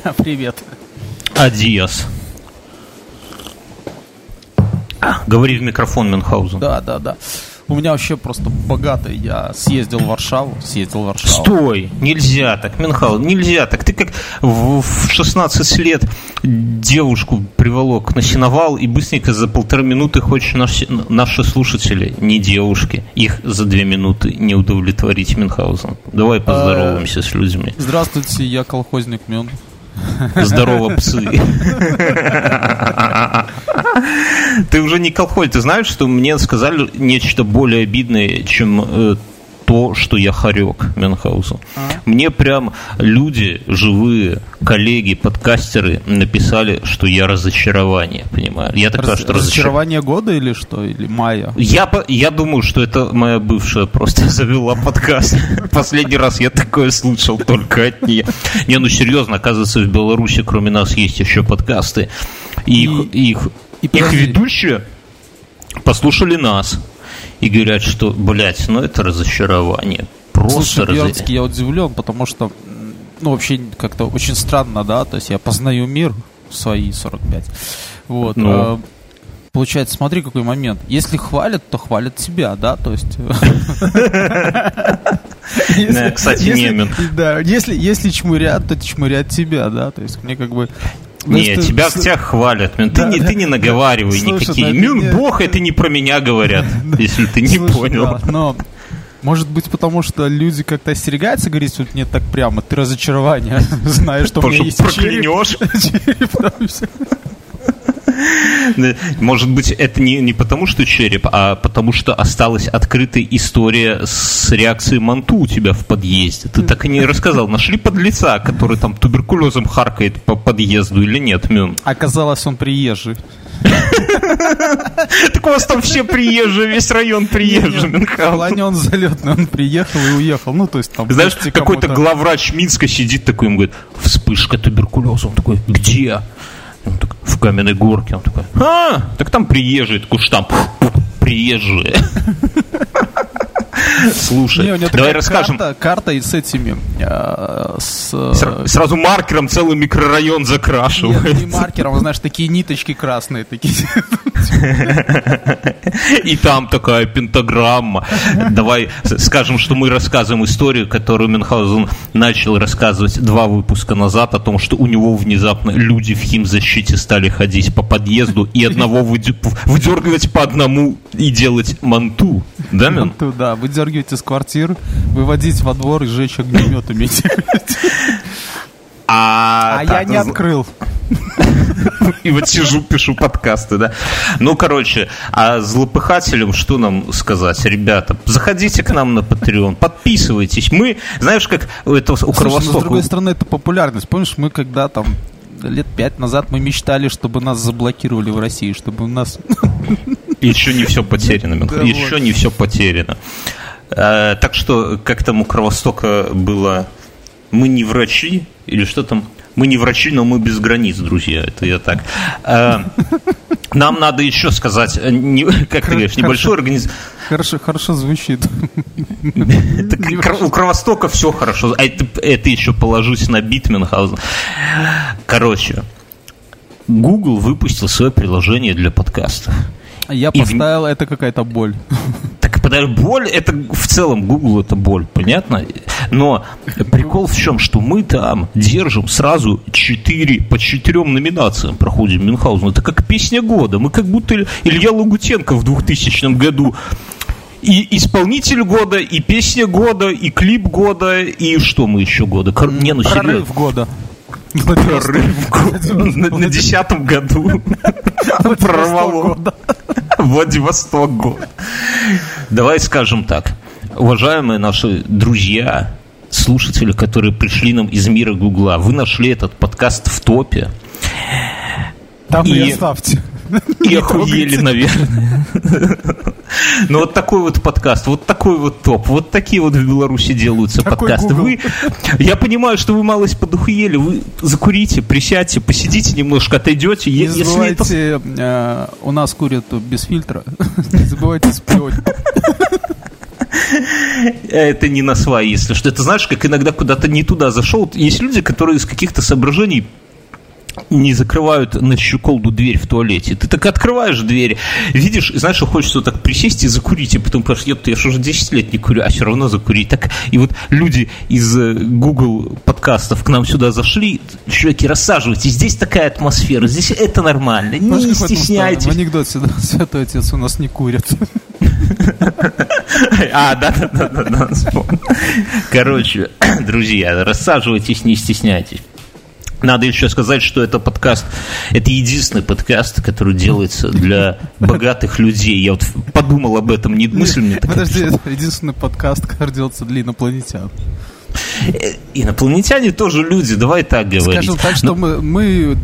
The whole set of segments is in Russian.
Привет. Адиас. Говори в микрофон, Мюнхгаузен. Да, да, да. У меня вообще просто богатый. Я съездил в Варшаву, съездил в Варшаву. Стой, нельзя так, Мюнхгаузен, нельзя так. Ты как в, в 16 лет девушку приволок на сеновал и быстренько за полторы минуты хочешь наш, наши слушатели, не девушки, их за две минуты не удовлетворить, Мюнхгаузен. Давай поздороваемся с людьми. Здравствуйте, я колхозник Мюн. Здорово, псы. Ты уже не колхоз. Ты знаешь, что мне сказали нечто более обидное, чем э, то, что я хорек Мюнхгаузен. А? Мне прям люди, живые, коллеги, подкастеры написали, что я разочарование, понимаю. Я так Раз, что разочарование года или что? Или мая? Я, я думаю, что это моя бывшая просто завела подкаст. Последний раз я такое слышал только от нее. Не, ну серьезно, оказывается, в Беларуси кроме нас есть еще подкасты. И, их, их, их ведущие послушали нас и говорят, что, блядь, ну это разочарование. Просто Слушай, раз... я удивлен, потому что, ну, вообще как-то очень странно, да, то есть я познаю мир в свои 45. Вот. Ну. А, получается, смотри, какой момент. Если хвалят, то хвалят тебя, да, то есть... Кстати, Немин. Да, если чмырят, то чмырят тебя, да, то есть мне как бы не, что... тебя, тебя хвалят. Мин. Да, ты, не, ты не наговаривай Слушай, никакие. Мин, не... бог, это не про меня говорят, если ты не понял. но может быть, потому что люди как-то остерегаются говорить вот не так прямо. Ты разочарование, знаешь, что у меня есть проклянешь. Может быть, это не, не потому, что череп, а потому, что осталась открытая история с реакцией Манту у тебя в подъезде. Ты так и не рассказал. Нашли подлеца, который там туберкулезом харкает по подъезду или нет, Мюн? Оказалось, он приезжий. Так у вас там все приезжие, весь район приезжий, Мюнхгаузен. он залетный, он приехал и уехал. Ну, то есть там... Знаешь, какой-то главврач Минска сидит такой, ему говорит, вспышка туберкулеза. Он такой, где? Он так, в каменной горке. Он такой, а, так там приезжие, такой штамп, приезжие. Слушай, Не, давай расскажем. Карта, карта и с этими... Э, с, Сразу маркером целый микрорайон закрашивает. Нет, не маркером, знаешь, такие ниточки красные. такие. И там такая пентаграмма. Давай скажем, что мы рассказываем историю, которую Мюнхгаузен начал рассказывать два выпуска назад, о том, что у него внезапно люди в химзащите стали ходить по подъезду и одного выдергивать по одному и делать манту. Да, Мюн? Манту, да. Выдергивать из квартир, выводить во двор и сжечь огнеметами. А, а я не открыл. И вот сижу, пишу подкасты, да. Ну, короче, а злопыхателям что нам сказать? Ребята, заходите к нам на Patreon, подписывайтесь. Мы, знаешь, как это у Кровостока... с другой стороны, это популярность. Помнишь, мы когда там лет пять назад мы мечтали, чтобы нас заблокировали в России, чтобы у нас... Еще не все потеряно, Еще не все потеряно. Э, так что, как там у Кровостока было... Мы не врачи, или что там? Мы не врачи, но мы без границ, друзья. Это я так. А, нам надо еще сказать, э, не, как ты говоришь, небольшой организм. Хорошо, хорошо звучит. У Кровостока все хорошо. А это, это еще положусь на Битменхаузен. Короче, Google выпустил свое приложение для подкастов. Я поставил, в... это какая-то боль. Так подожди, боль, это в целом Google это боль, понятно? Но прикол в чем, что мы там держим сразу четыре, по четырем номинациям проходим Мюнхгаузен. Это как песня года. Мы как будто Илья Лагутенко в 2000 году и исполнитель года, и песня года, и клип года, и что мы еще года? Не, ну серьезно. Прорыв года. Прорыв на десятом году. Прорвало. Владивосток год. Давай скажем так. Уважаемые наши друзья, слушатели, которые пришли нам из мира Гугла, вы нашли этот подкаст в топе. Там и, и оставьте. И охуели, наверное. Ну вот такой вот подкаст, вот такой вот топ, вот такие вот в Беларуси делаются такой подкасты. Вы, я понимаю, что вы малость подохуели, вы закурите, присядьте, посидите немножко, отойдете. Не если забывайте, это... э, у нас курят без фильтра, не забывайте сплевать. Это не на свои, если что. Это знаешь, как иногда куда-то не туда зашел. Есть люди, которые из каких-то соображений не закрывают на щеколду дверь в туалете. Ты так открываешь дверь, видишь, знаешь, что хочется так присесть и закурить, и потом понимаешь, я, я же уже 10 лет не курю, а все равно закурить. Так, и вот люди из э, Google подкастов к нам сюда зашли, чуваки, рассаживайтесь, здесь такая атмосфера, здесь это нормально, не Знаешь, стесняйтесь. В анекдот сюда, святой отец у нас не курит. А, да, да, да, да, да. Короче, друзья, рассаживайтесь, не стесняйтесь. Надо еще сказать, что это подкаст, это единственный подкаст, который делается для богатых людей. Я вот подумал об этом не мыслями. Подожди, это единственный подкаст, который делается для инопланетян. Э, инопланетяне тоже люди, давай так говорить. Скажем так, что мы, мы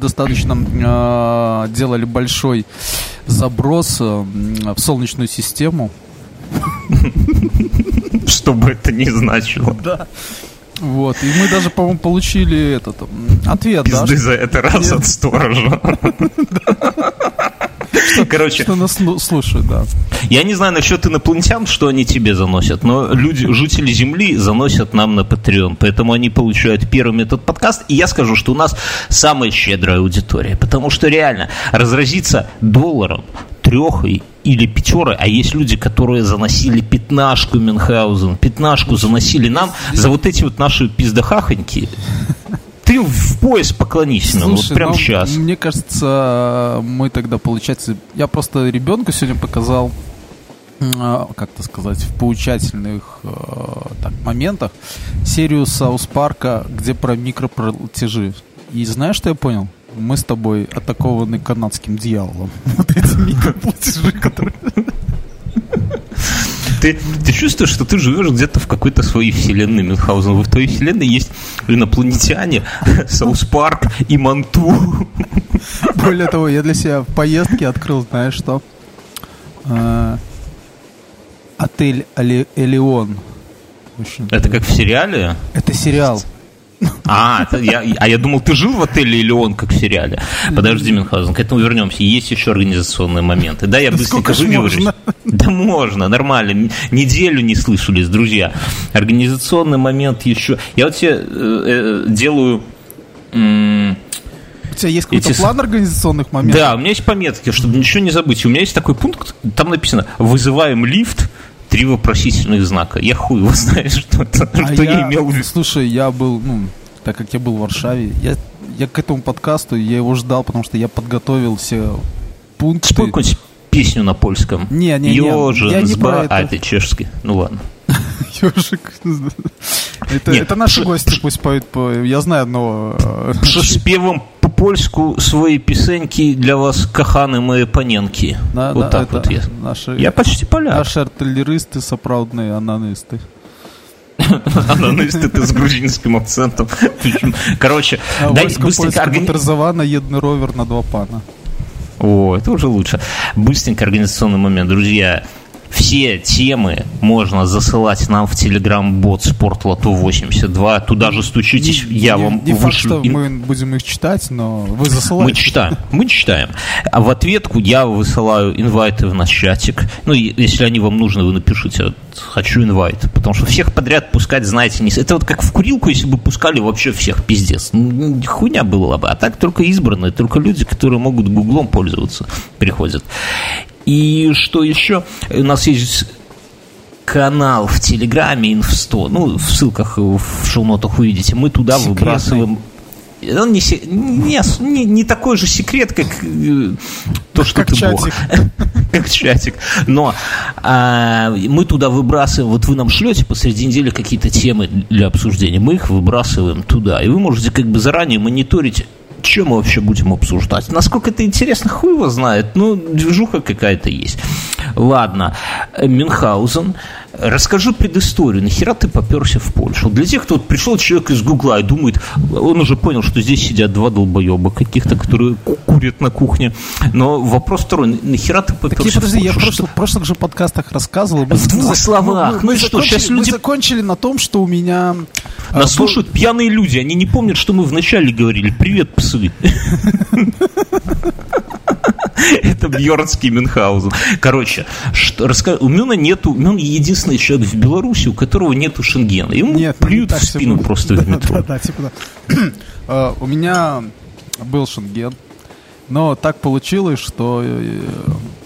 достаточно э, делали большой заброс э, в Солнечную систему. Что бы это ни значило. Да. Вот, и мы даже, по-моему, получили этот ответ, Пизды да? за это раз Нет. от сторожа. Короче. Что нас слушают, да. Я не знаю насчет инопланетян, что они тебе заносят, но люди, жители Земли заносят нам на Patreon, поэтому они получают первым этот подкаст, и я скажу, что у нас самая щедрая аудитория, потому что реально разразиться долларом трех или пятеры, а есть люди, которые заносили пятнашку Мюнхгаузен, пятнашку заносили нам за вот эти вот наши пиздахахоньки. Ты в пояс поклонись нам, вот прямо ну, сейчас. Мне кажется, мы тогда, получается, я просто ребенку сегодня показал а, как то сказать, в поучательных э, так, моментах серию South Park а, где про микроплатежи. И знаешь, что я понял? Мы с тобой атакованы канадским дьяволом. Вот эти микроплатежи, которые... Ты, ты чувствуешь, что ты живешь где-то в какой-то своей вселенной, Мюнхгаузен. В твоей вселенной есть инопланетяне, South Park и Манту. Более того, я для себя в поездке открыл, знаешь что? А, отель Элеон. Это как в сериале? Это сериал. А, я, а я думал, ты жил в отеле или он, как в сериале. Подожди, Мюнхгаузен, к этому вернемся. Есть еще организационные моменты. Да, я да быстренько выговорюсь. Да можно, нормально. Неделю не слышались, друзья. Организационный момент еще. Я вот тебе э, э, делаю... У тебя есть какой-то Эти... план организационных моментов? Да, у меня есть пометки, чтобы ничего не забыть. У меня есть такой пункт, там написано «Вызываем лифт», три вопросительных знака. Я хуй его знаю, что, это, а что я, я имел в виду. Слушай, я был, ну, так как я был в Варшаве, я, я к этому подкасту, я его ждал, потому что я подготовил все пункты. Спой какую-нибудь песню на польском. Не, не, Ёжин, не. Не про это. А, это чешский. Ну ладно. Ёжик. Это, это наши гости пусть поют. Я знаю одного. Э, что с певом по-польску свои песеньки для вас каханы мои паненки. Да, вот да, так вот я. Наши, я почти поляк. Наши артиллеристы сопраўдные ананисты. Ананисты ты с грузинским акцентом. Короче, а. Моторизована едный ровер на два пана. О, это уже лучше. Быстренько организационный момент. Друзья, все темы можно засылать нам в Telegram-бот Спортлото 82. Туда же стучитесь, не, я не, вам не вышлю. Факт, что мы будем их читать, но вы засылаете. Мы читаем, мы читаем. А в ответку я высылаю инвайты в наш чатик. Ну, если они вам нужны, вы напишите «хочу инвайт». Потому что всех подряд пускать, знаете, не... Это вот как в курилку, если бы пускали вообще всех, пиздец. Ну, хуйня была бы. А так только избранные, только люди, которые могут гуглом пользоваться, приходят. И что еще? У нас есть канал в Телеграме Инф100. Ну, в ссылках в шоу-нотах увидите. Мы туда Секретный. выбрасываем он не, не, не, не такой же секрет, как э, то, что как ты чатик. бог. как чатик. Но а, мы туда выбрасываем, вот вы нам шлете посреди недели какие-то темы для обсуждения, мы их выбрасываем туда. И вы можете как бы заранее мониторить что мы вообще будем обсуждать? Насколько это интересно, хуй его знает. Ну, движуха какая-то есть. Ладно, Мюнхгаузен. Расскажи предысторию. Нахера ты поперся в Польшу? Для тех, кто вот пришел человек из Гугла и думает, он уже понял, что здесь сидят два долбоеба каких-то, которые курят на кухне. Но вопрос второй. Нахера ты поперся так, подожди, в Польшу? Я в прошлых, в прошлых же подкастах рассказывал. Мы, в двух словах. Мы, мы, ну мы что, сейчас люди... Мы закончили на том, что у меня... Нас а, слушают был... пьяные люди. Они не помнят, что мы вначале говорили. Привет, псы. Это Бьернский Мюнхгаузен. Короче, что, раска... у Мюна нету, Мюн единственный человек в Беларуси, у которого нету шенгена. Ему Нет, плюют в спину просто в метро. Да, да, типа, да. У меня был шенген, но так получилось, что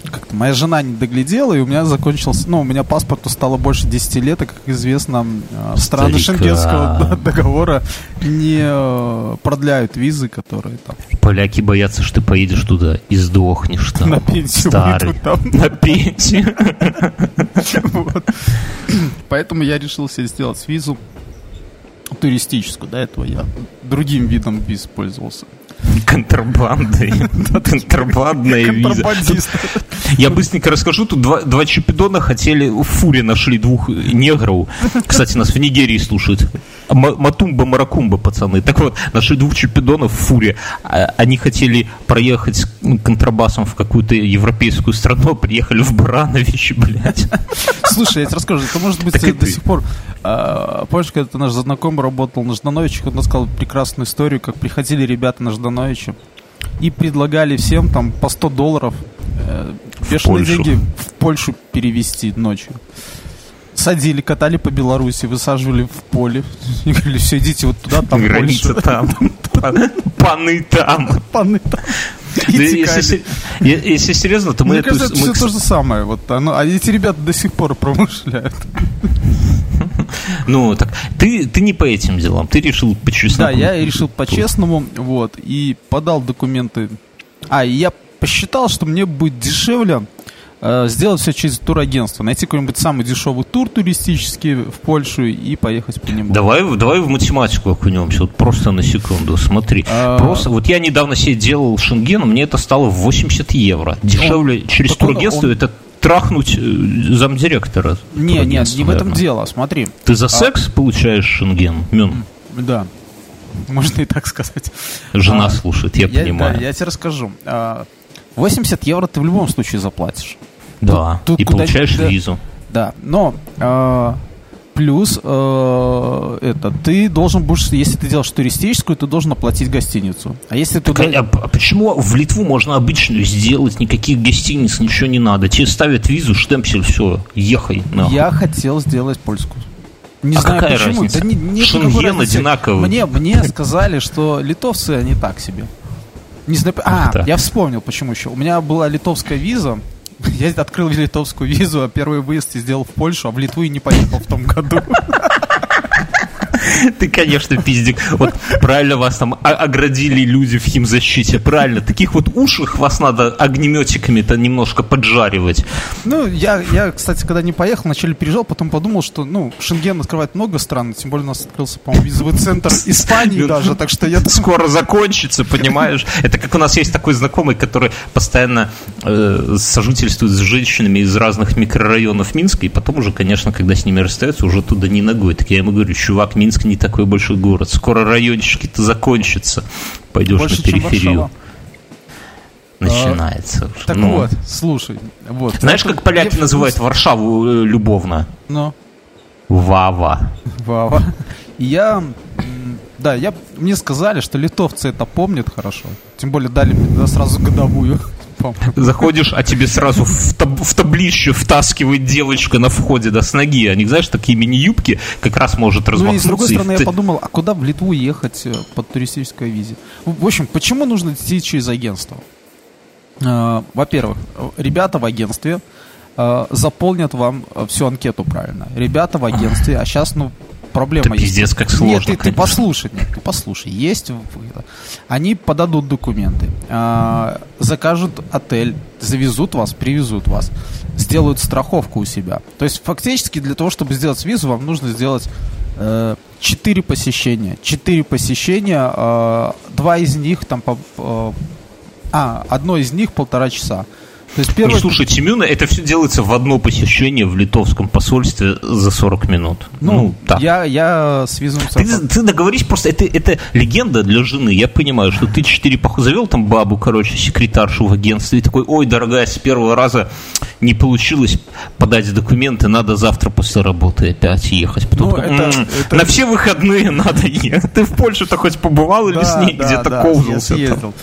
как-то моя жена не доглядела, и у меня закончился, ну, у меня паспорту стало больше 10 лет, и, как известно, э, страны Шенгенского договора не э, продляют визы, которые там... Поляки боятся, что ты поедешь туда и сдохнешь там. На пенсию Старый. Там. На пенсию. Поэтому я решил себе сделать визу туристическую. До этого я другим видом виз пользовался. Контрабандой. Контрабандная виза. Я быстренько расскажу. Тут два, два чупидона хотели, в фуре нашли двух негров. Кстати, нас в Нигерии слушают. Матумба, Маракумба, пацаны. Так вот, нашли двух чупидонов в фуре. А, они хотели проехать контрабасом в какую-то европейскую страну, а приехали в Барановичи, блядь. Слушай, я тебе расскажу, это может быть до сих пор... А, помнишь, когда наш знакомый работал на Ждановичах, он рассказал прекрасную историю, как приходили ребята на Ждановича и предлагали всем там по 100 долларов э, бешеные деньги в Польшу перевести ночью садили, катали по Беларуси, высаживали в поле. И говорили, все, идите вот туда, там Граница там. Паны там. Паны там. Если, если серьезно, то мы... Мне кажется, это все то же самое. Вот, оно, а эти ребята до сих пор промышляют. Ну, так, ты, ты не по этим делам, ты решил по-честному. Да, я решил по-честному, вот, и подал документы. А, и я посчитал, что мне будет дешевле Э, сделать все через турагентство, найти какой-нибудь самый дешевый тур туристический в Польшу и поехать по нему. Давай, давай в математику окунемся, вот просто на секунду, смотри. А... Просто, вот я недавно себе делал шенген, мне это стало в 80 евро. Дешевле он, через турагентство он... это трахнуть э, замдиректора. Не, нет, не в этом дело, смотри. Ты за а... секс получаешь шенген, Мюн? Да, можно и так сказать. Жена а, слушает, я, я понимаю. Да, я тебе расскажу. 80 а, евро ты в любом случае заплатишь. Да, тут, тут и получаешь да, визу. Да, но э, плюс э, это ты должен будешь, если ты делаешь туристическую, ты должен оплатить гостиницу. А если так, туда... а, а почему в Литву можно обычную сделать, никаких гостиниц, ничего не надо? Тебе ставят визу, штемпель, все, ехай. Нахуй. Я хотел сделать польскую. Не а знаю какая почему. Разница? Да не, не Шенген одинаковый. Мне, мне сказали, что литовцы они так себе. Не знаю. А, я вспомнил, почему еще. У меня была литовская виза, я открыл литовскую визу, а первый выезд сделал в Польшу, а в Литву и не поехал в том году. Ты, конечно, пиздик. Вот правильно вас там оградили люди в химзащите. Правильно. Таких вот ушах вас надо огнеметиками-то немножко поджаривать. Ну, я, я, кстати, когда не поехал, вначале пережил, потом подумал, что, ну, Шенген открывает много стран, тем более у нас открылся, по-моему, визовый центр Испании даже, так что я... Скоро закончится, понимаешь? Это как у нас есть такой знакомый, который постоянно э, сожительствует с женщинами из разных микрорайонов Минска, и потом уже, конечно, когда с ними расстается, уже туда не ногой. Так я ему говорю, чувак, Минск Минск не такой большой город. Скоро райончики-то закончатся. Пойдешь Больше, на периферию. Начинается. А, так ну. вот, слушай. Вот, Знаешь, как поляки я... называют Варшаву э, любовно? Ну. Вава. Вава. Я да, я, мне сказали, что литовцы это помнят хорошо. Тем более дали сразу годовую. Заходишь, а тебе сразу в, таб в таблище втаскивает девочка на входе, да, с ноги. Они, знаешь, такие мини-юбки как раз может размахнуться. Ну и с другой стороны, я подумал, а куда в Литву ехать э, под туристической визе? В общем, почему нужно идти через агентство? Э, во-первых, ребята в агентстве э, заполнят вам всю анкету правильно. Ребята в агентстве, а сейчас, ну, проблема это пиздец, как сложно. Нет, ты, ты послушай, нет, ты послушай. Есть, они подадут документы, э, закажут отель, завезут вас, привезут вас, сделают страховку у себя. То есть фактически для того, чтобы сделать визу, вам нужно сделать э, 4 посещения. 4 посещения, э, два из них там по, э, а, одно из них полтора часа. То есть первое... Ну, слушай, Тимюна, это все делается в одно посещение в литовском посольстве за 40 минут. Ну, ну так. Я, я с визом... Ты, ты договорись просто, это, это легенда для жены. Я понимаю, что ты четыре поху завел там бабу, короче, секретаршу в агентстве, и такой, ой, дорогая, с первого раза не получилось подать документы, надо завтра после работы опять ехать. Потом, ну, это, это... На все выходные надо ехать. Ты в Польше-то хоть побывал да, или с ней да, где-то да, ковзался? Я съездил.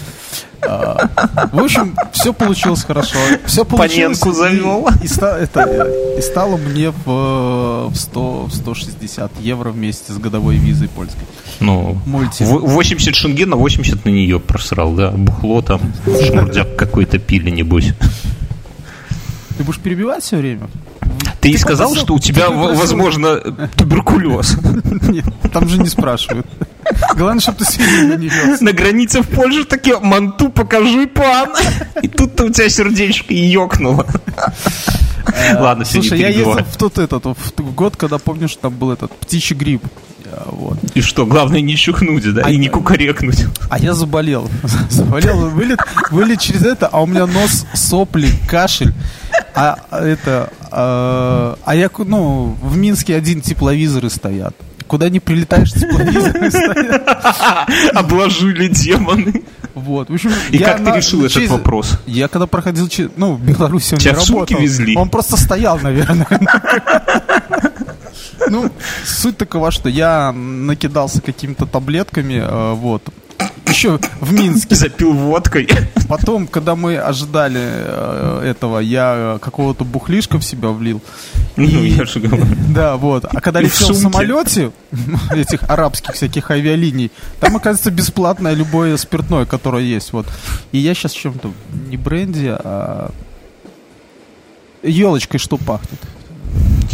В общем, все получилось хорошо. Все получилось. Паненку завел. И, и, это, и стало мне в, в, 100, в 160 евро вместе с годовой визой польской. Ну, Мульти. 80 шенген на 80 на нее просрал, да? Бухло там, шмурдяк какой-то пили, небось. Ты будешь перебивать все время? Ты, ты сказал, попросил, что у тебя, возможно, туберкулез. Нет, там же не спрашивают. Главное, чтобы ты сильно не вез. На границе в Польше такие, манту покажи, пан. И тут-то у тебя сердечко ёкнуло. Э, Ладно, все Слушай, я ездил в тот этот, в год, когда помнишь, там был этот птичий грипп. Вот. И что, главное не щухнуть, да, а и не кукарекнуть. А я заболел. Заболел, вылет, вылет через это, а у меня нос, сопли, кашель. А это, а, а я, ну, в Минске один тепловизоры стоят. Куда не прилетаешь, тепловизоры стоят. Обложили демоны. Вот. В общем, И как на, ты решил через, этот вопрос? Я когда проходил, ну, в Беларуси он Тебя не работал. везли? Он просто стоял, наверное. Ну, суть такова, что я накидался какими-то таблетками, э, вот, еще в Минске. Запил водкой. Потом, когда мы ожидали э, этого, я какого-то бухлишка в себя влил. Ну, и, я же говорю. Да, вот. А когда летел в, в самолете, этих арабских всяких авиалиний, там, оказывается, бесплатное любое спиртное, которое есть. Вот. И я сейчас чем-то, не бренди, а елочкой что пахнет.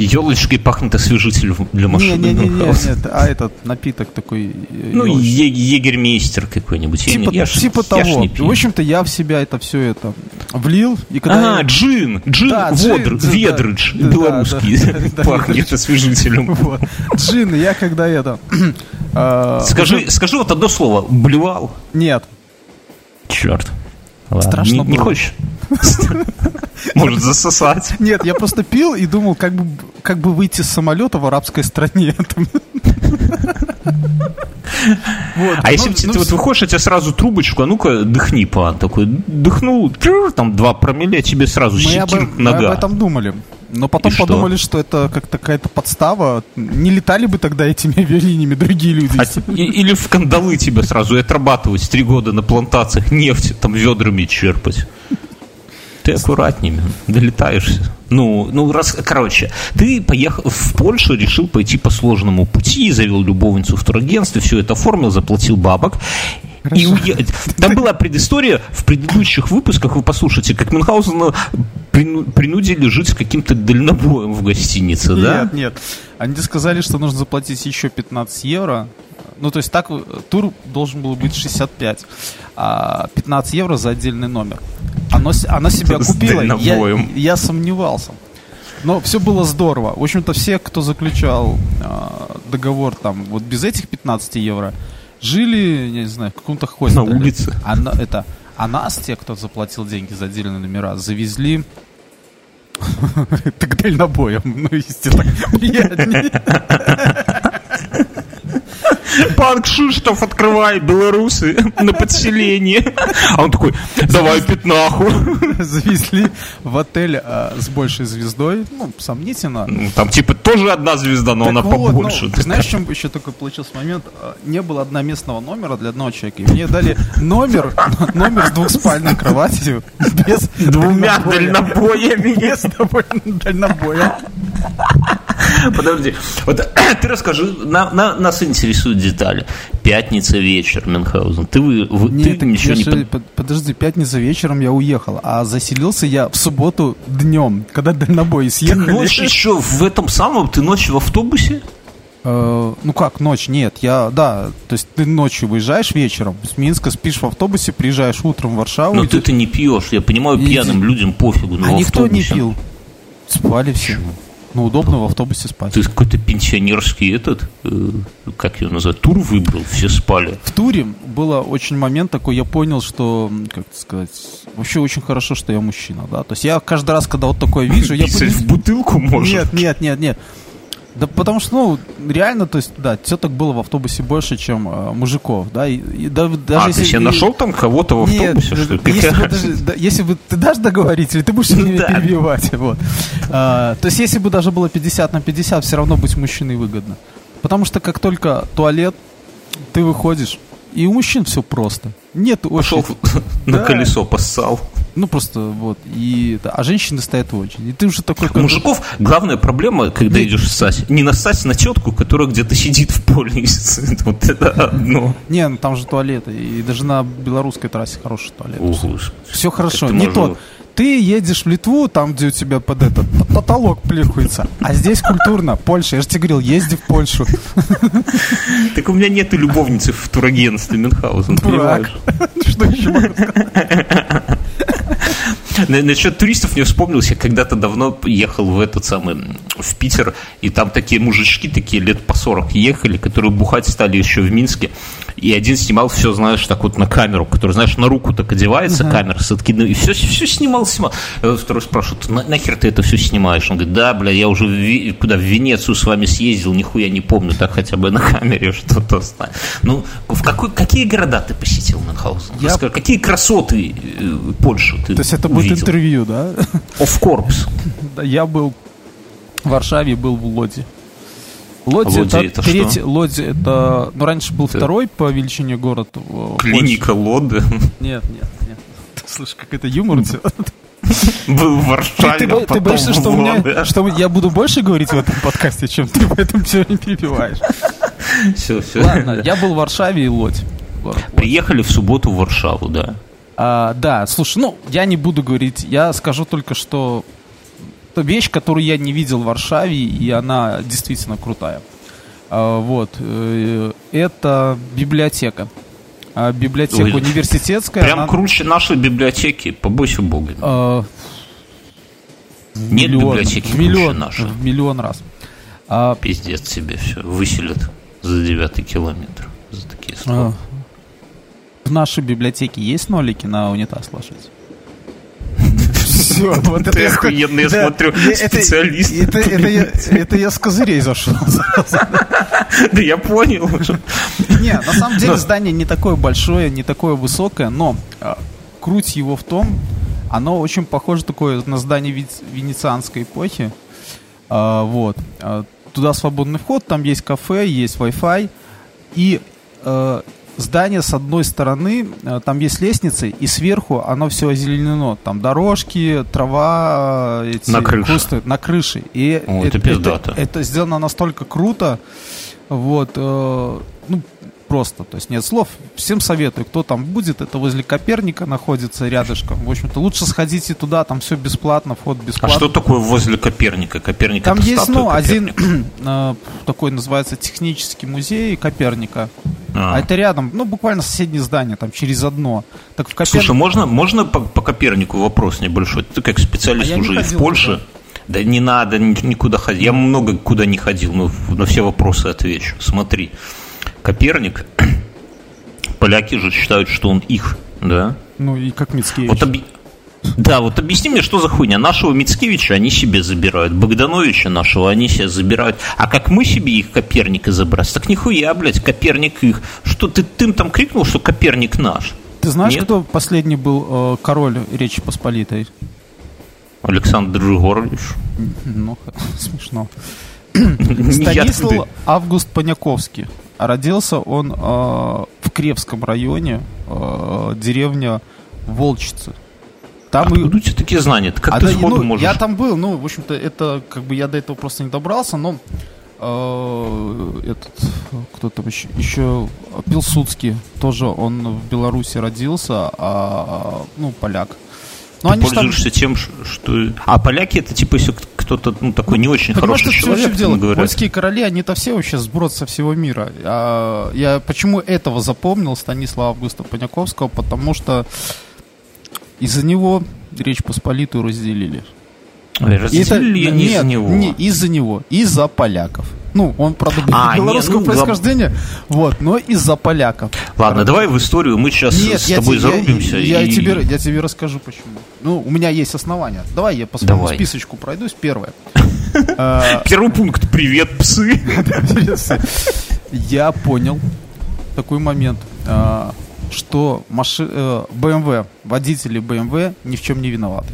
Елочкой пахнет освежителем для машины. Не, не, не, не, нет, а этот напиток такой. Э, ну, е- егермейстер какой-нибудь. Типа, я, типа я того. в общем-то, я в себя это все это влил. И когда а, я... джин, джин, да, водр, джин, ведрыч, да, белорусский, да, пахнет освежителем. Вот. Джин, я когда это... А, скажи, скажи вот одно слово, блевал? Нет. Черт. Страшно не, не хочешь? Может засосать. Нет, я просто пил и думал, как бы, как бы выйти с самолета в арабской стране. Вот. А ну, если ну, ты ну, вот выходишь, а тебе сразу трубочку, а ну-ка дыхни, план такой, дыхнул, там два промилле, тебе сразу щетин нога. Мы об этом думали. Но потом и подумали, что? что это как какая-то подстава. Не летали бы тогда этими авиалиниями другие люди. А, или в кандалы тебя сразу и отрабатывать три года на плантациях нефть там ведрами черпать. Ты аккуратнее, долетаешься. Ну, ну, раз, короче, ты поехал в Польшу, решил пойти по сложному пути, завел любовницу в турагентстве, все это оформил, заплатил бабок. И уе... Там была предыстория в предыдущих выпусках, вы послушайте, как Мюнхгаузена прину... принудили жить с каким-то дальнобоем в гостинице, нет, да? Нет, нет. Они сказали, что нужно заплатить еще 15 евро. Ну, то есть так э, тур должен был быть 65, а 15 евро за отдельный номер. Оно, оно себя купило. Я, я сомневался. Но все было здорово. В общем-то, все, кто заключал э, договор там вот без этих 15 евро, жили, я не знаю, в каком-то хостеле. На улице. А, это, а нас, те, кто заплатил деньги за отдельные номера, завезли так дальнобоем. Ну, естественно, приятнее. Пан Кшиштоф, открывай, белорусы на подселение. А он такой, давай пятнаху. Завезли в отель а, с большей звездой. Ну, сомнительно. Ну, там типа тоже одна звезда, но так она вот, побольше. Ну, знаешь, в чем еще такой получился момент? А, не было одноместного номера для одного человека. И мне дали номер, номер с двухспальной кроватью. Без Двумя дальнобоями. Без дальнобоя. Подожди. Вот ты расскажи, на, на, нас интересуют детали. Пятница вечер, Мюнхгаузен. Ты, вы, Нет, ты ничего не... Же, подожди, пятница вечером я уехал, а заселился я в субботу днем, когда дальнобой съехали. Ты ночь еще в этом самом, ты ночью в автобусе? Э, ну как ночь? Нет, я, да, то есть ты ночью выезжаешь вечером, с Минска спишь в автобусе, приезжаешь утром в Варшаву. Но ты-то не пьешь, я понимаю, пьяным людям пофигу, но А никто не пил. Спали все. Почему? Ну, удобно в автобусе спать. Ты какой-то пенсионерский этот, э, как его назвать, тур выбрал, все спали. В туре было очень момент такой, я понял, что, как сказать, вообще очень хорошо, что я мужчина, да. То есть я каждый раз, когда вот такое вижу, я... Писать в бутылку может? Нет, нет, нет, нет. Да потому что, ну, реально, то есть, да, теток было в автобусе больше, чем э, мужиков, да, и, и да, даже а, если... ты себе и... нашел там кого-то в Нет, автобусе, что ли? Если, бы даже, да, если бы ты дашь договорить, или ты будешь меня да. перебивать, вот. А, то есть, если бы даже было 50 на 50, все равно быть мужчиной выгодно. Потому что как только туалет, ты выходишь, И у мужчин все просто. Нет Пошел на колесо, поссал. Ну, просто вот. И, а женщины стоят в очереди. И ты уже такой... У мужиков главная проблема, когда Нет. идешь ссать, не нассать на тетку, которая где-то сидит в поле. Вот это одно. Не, ну там же туалеты. И даже на белорусской трассе хороший туалет. Все хорошо. Не то ты едешь в Литву, там, где у тебя под этот потолок плюхается, а здесь культурно, Польша. Я же тебе говорил, езди в Польшу. Так у меня нету любовницы в турагентстве Мюнхгаузен, понимаешь? Что еще? Насчет туристов мне вспомнился, когда-то давно ехал в этот самый, в Питер, и там такие мужички, такие лет по 40 ехали, которые бухать стали еще в Минске, и один снимал все, знаешь, так вот на камеру, который, знаешь, на руку так одевается uh-huh. камера с откидной, и все, все снимал, снимал. И второй спрашивает, На, нахер ты это все снимаешь? Он говорит, да, бля, я уже в, куда, в Венецию с вами съездил, нихуя не помню, так хотя бы на камере что-то знаю. Ну, в какой, какие города ты посетил, Мюнхгаузен? Я... Какие красоты э, Польши ты То есть это будет увидел? интервью, да? Of course. Да, я был в Варшаве, был в Лоде. Лодзи, Лодзи это, это третий, что? Лодзи это, ну раньше был это... второй по величине город. Клиника Лоды. Нет, нет, нет. Слышь, как это юмор у тебя? Был в Варшаве, ты, ты, ты боишься, что, у меня, что я буду больше говорить в этом подкасте, чем ты поэтому все не перебиваешь? Все, все. Ладно, я был в Варшаве и Лодь. Приехали в субботу в Варшаву, да. А, да, слушай, ну, я не буду говорить, я скажу только, что это вещь, которую я не видел в Варшаве, и она действительно крутая. А, вот. Э, это библиотека. А, библиотека Ой, университетская. Прям она... круче нашей библиотеки, побойся бога. А, Нет миллион, библиотеки миллион, нашей. В миллион раз. А, Пиздец себе все. Выселят за девятый километр. За такие слова. А, в нашей библиотеке есть нолики на унитаз ложить? Все, вот это я охуенно, я смотрю, специалист. Это я с козырей зашел. Да я понял. Не, на самом деле здание не такое большое, не такое высокое, но а, круть его в том, оно очень похоже такое на здание венецианской эпохи. А, вот. А, туда свободный вход, там есть кафе, есть Wi-Fi. И здание с одной стороны, э, там есть лестницы, и сверху оно все озеленено. Там дорожки, трава, э, эти на крыше. Кусты, на крыше. И О, это, это, это, это сделано настолько круто. Вот, э, ну, просто, то есть нет слов. Всем советую, кто там будет, это возле Коперника находится рядышком. В общем-то, лучше сходите туда, там все бесплатно, вход бесплатно. А что такое возле Коперника? Коперник Там есть, ну, один э, такой называется технический музей Коперника. А. а это рядом, ну, буквально соседнее здание, там, через одно. Так в Коперник... Слушай, можно, можно по, по Копернику вопрос небольшой? Ты как специалист а уже в Польше. Туда. Да не надо никуда ходить. Я много куда не ходил, но на все вопросы отвечу. Смотри. Коперник, поляки же считают, что он их, да? Ну и как Мицкевич. Вот оби... Да, вот объясни мне, что за хуйня. Нашего Мицкевича они себе забирают, Богдановича нашего они себе забирают. А как мы себе их Коперника забрать? Так нихуя, блядь, Коперник их. Что ты, ты там крикнул, что Коперник наш? Ты знаешь, Нет? кто последний был э, король Речи Посполитой? Александр Егорович. Ну, смешно. Станислав Август Поняковский. Родился он э, в Кревском районе, э, деревня Волчицы. Там Откуда и... у тебя такие знания? Как а ты да, сходу ну, можешь? Я там был, ну, в общем-то, это, как бы, я до этого просто не добрался, но э, этот, кто там еще, еще, Пилсудский, тоже он в Беларуси родился, а, ну, поляк. Но ты пользуешься там... тем, что... А поляки это типа если кто-то ну, такой не очень Понимаешь, хороший человек, дело. Говорят. Польские короли, они-то все вообще сброд со всего мира. А, я почему этого запомнил Станислава Августа Поняковского? Потому что из-за него Речь Посполитую разделили. Разделили это, не из-за него. Не из-за него, из-за поляков. Ну, он, правда, а, белорусского не, ну, происхождения, лоб... вот, но из-за поляков. Ладно, Правда. давай в историю, мы сейчас Нет, с тобой я, зарубимся. Я, и... я, тебе, я тебе расскажу, почему. Ну, у меня есть основания. Давай я по своему давай. списочку пройдусь. Первое. А, Первый пункт. Привет, псы. Я понял такой момент, а, что BMW, э, водители BMW ни в чем не виноваты.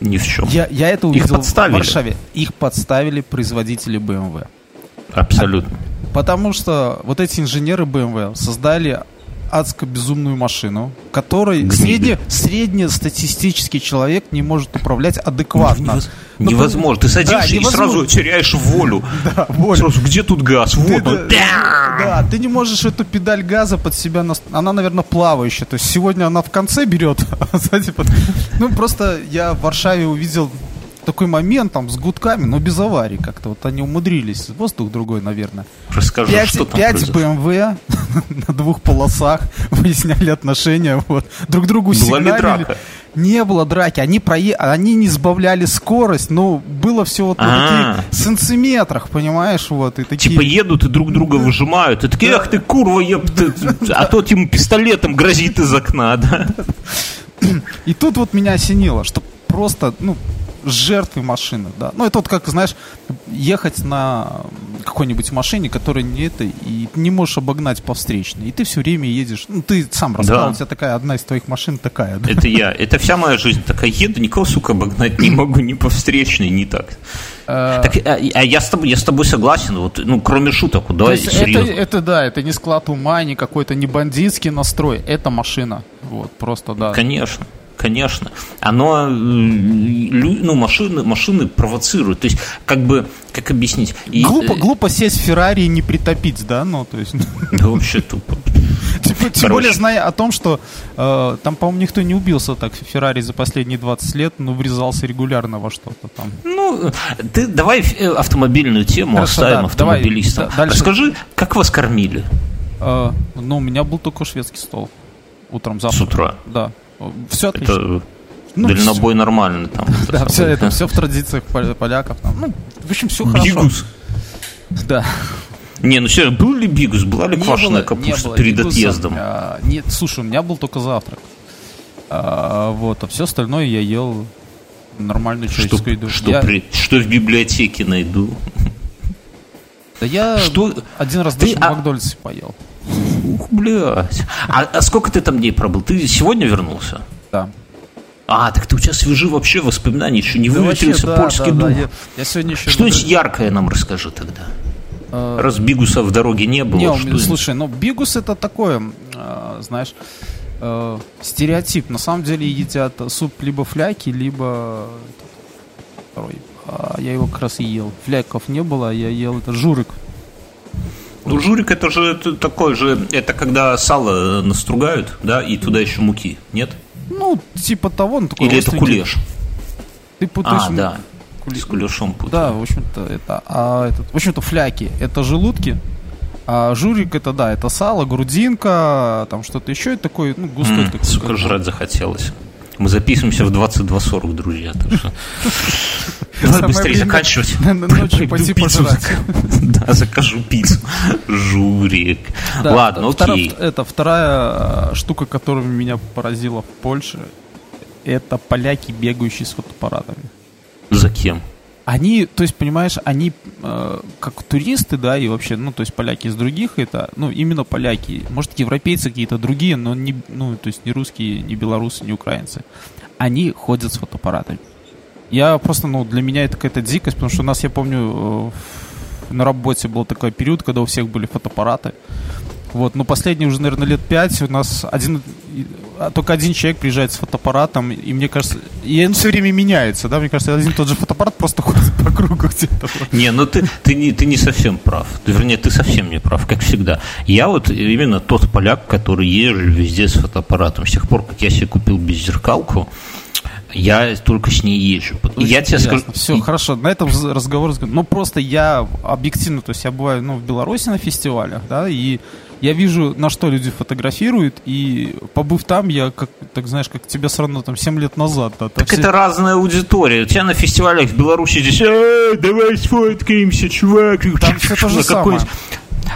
Ни в чем. Я, я это увидел в Варшаве. Их подставили производители BMW. Абсолютно. Потому что вот эти инженеры BMW создали адско безумную машину, которой средне, среднестатистический человек не может управлять адекватно. Ну, невозможно. Ты садишься да, и сразу теряешь волю. Да, волю. Сразу, где тут газ? Вот ты, он. Да, да, ты не можешь эту педаль газа под себя... Наст... Она, наверное, плавающая. То есть сегодня она в конце берет, а сзади под... Ну, просто я в Варшаве увидел такой момент там с гудками, но без аварий как-то. Вот они умудрились. Воздух другой, наверное. Расскажи, 5, что там 5 BMW на двух полосах выясняли отношения. Вот. Друг другу Была сигналили. Ли драка? Не было драки. Они, прое... они не сбавляли скорость, но было все вот на таких сантиметрах, понимаешь? Вот, и такие... Типа едут и друг друга выжимают. И такие, ах ты, курва, еб А тот ему пистолетом грозит из окна, да? И тут вот меня осенило, что просто, ну, жертвы машины, да. Ну, это вот как, знаешь, ехать на какой-нибудь машине, которая не это, и не можешь обогнать по встречной. И ты все время едешь. Ну, ты сам рассказал, да. у тебя такая, одна из твоих машин такая, да? Это я. Это вся моя жизнь такая. Еду, никого, сука, обогнать не могу ни по встречной, ни так. А, так, а, а я, с тобой, я с тобой согласен, вот, ну, кроме шуток, давай серьезно. Это, это да, это не склад ума, не какой-то не бандитский настрой, это машина. Вот, просто да. Конечно конечно, оно, ну, машины, машины провоцируют. То есть, как бы, как объяснить? И, глупо, э... глупо сесть в Феррари и не притопить, да? Ну, то есть... Да вообще тупо. Тем, тем более, зная о том, что э, там, по-моему, никто не убился так в Феррари за последние 20 лет, но врезался регулярно во что-то там. Ну, ты давай э, автомобильную тему Хорошо, оставим да, автомобилистам. Давай, Расскажи, как вас кормили? Э, ну, у меня был только шведский стол. Утром завтра. С утра? Да. Все отлично. Это ну, дальнобой все. нормальный там. Да, все это, все в традициях поляков. Там. Ну, в общем, все хорошо. Бигус. Да. Не, ну все, был ли бигус? Была ли не квашеная было, капуста перед бигуса. отъездом? А, нет, слушай, у меня был только завтрак. А, вот, а все остальное я ел нормальную человеческую еду. Что, я... при, что в библиотеке найду? Да я что? один раз ты, даже а... в Макдональдсе поел. Ух, блядь. А, а сколько ты там дней пробыл? Ты сегодня вернулся? Да. А, так ты у тебя свежи вообще воспоминания, еще не да выветрился да, польский да, дух. Да, я, я сегодня еще... Что-нибудь яркое нам расскажи тогда. А... Раз Бигуса в дороге не было. Не, что слушай, ну Бигус это такое, э, знаешь, э, стереотип. На самом деле едят суп либо фляки, либо второй. А я его как раз и ел. Фляков не было, я ел это журик. Ну, журик это же это такой же, это когда сало настругают, да, и туда еще муки, нет? Ну, типа того, ну такой Или это кулеш? Ты путаешь... А, да, кулеш. с кулешом путаю. Да, в общем-то, это, а, этот, в общем-то, фляки, это желудки, а журик это, да, это сало, грудинка, там что-то еще, это такой, ну, густой mm, такой. Сука, жрать захотелось. Мы записываемся в 22.40, друзья. Надо быстрее заканчивать. Ночью пойти пожрать. Да, закажу пиццу. Журик. Ладно, окей. Это вторая э, штука, которая меня поразила в Польше. Это поляки, бегающие с фотоаппаратами. За кем? Они, то есть, понимаешь, они э, как туристы, да, и вообще, ну, то есть поляки из других, это, ну, именно поляки. Может, европейцы какие-то другие, но не, ну, то есть не русские, не белорусы, не украинцы. Они ходят с фотоаппаратами. Я просто, ну, для меня это какая-то дикость, потому что у нас, я помню, э, на работе был такой период, когда у всех были фотоаппараты. Вот, но последние уже, наверное, лет пять у нас один, а, только один человек приезжает с фотоаппаратом, и мне кажется, и он все время меняется, да, мне кажется, один тот же фотоаппарат просто ходит по кругу где-то. Не, ну ты, ты, не, ты не совсем прав, вернее, ты совсем не прав, как всегда. Я вот именно тот поляк, который езжу везде с фотоаппаратом. С тех пор, как я себе купил беззеркалку, я только с ней езжу. Ну, я тебе скажу... Все, хорошо, на этом разговор... Ну, просто я объективно, то есть я бываю ну, в Беларуси на фестивалях, да, и я вижу, на что люди фотографируют, и побыв там, я, как, так знаешь, как тебя все равно там 7 лет назад. Да, так все... это разная аудитория. У тебя на фестивалях в Беларуси здесь, э, давай сфоткаемся, чувак. Там все то же самое.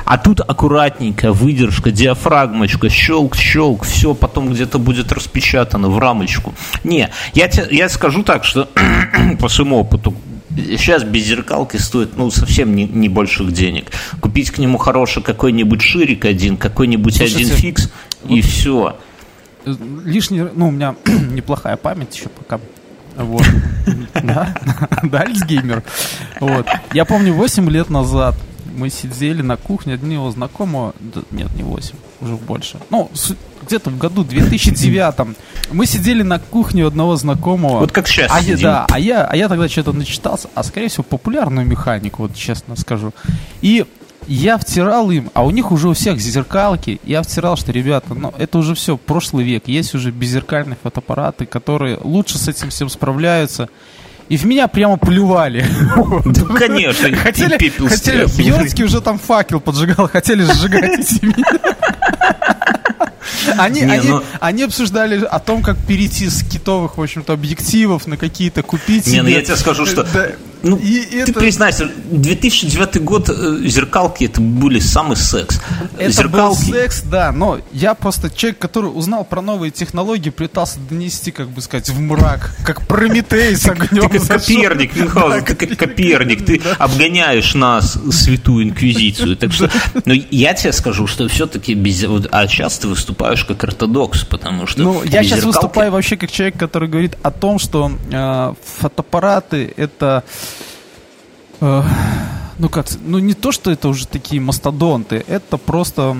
А тут аккуратненько, выдержка, диафрагмочка, щелк-щелк, все потом где-то будет распечатано в рамочку. Не, я, те, я скажу так, что по своему опыту, сейчас без зеркалки стоит ну, совсем не, не больших денег. Купить к нему хороший какой-нибудь ширик один, какой-нибудь Слушайте, один фикс, вот и все. Лишний, ну, у меня неплохая память еще пока. Вот. Да, Альцгеймер. Вот. Я помню, 8 лет назад мы сидели на кухне одного знакомого, нет, не 8, уже больше, ну, где-то в году 2009 мы сидели на кухне одного знакомого. Вот как сейчас а я, Да, а я, а я тогда что-то начитался, а скорее всего популярную механику, вот честно скажу. И я втирал им, а у них уже у всех зеркалки, я втирал, что, ребята, ну, это уже все, прошлый век, есть уже беззеркальные фотоаппараты, которые лучше с этим всем справляются. И в меня прямо плювали. Да, конечно. Хотели, хотели, Бьернский уже там факел поджигал, хотели сжигать эти меня. Они, не, они, ну... они обсуждали о том, как перейти с китовых, в общем-то, объективов на какие-то купить. Не, себе. ну я тебе скажу, что да, ну, и ты это... признайся, 2009 год э, зеркалки это были самый секс. Это зеркалки... был секс, да, но я просто человек, который узнал про новые технологии, пытался донести, как бы сказать, в мрак, как Прометей с огнем. Ты как Коперник, Мюнхгаузен, ты как Коперник, ты обгоняешь нас, святую инквизицию. Так что, ну, я тебе скажу, что все-таки без... А сейчас ты выступаешь как ортодокс, потому что... Ну, я сейчас выступаю вообще как человек, который говорит о том, что э, фотоаппараты это Э, ну как, ну не то, что это уже такие мастодонты, это просто...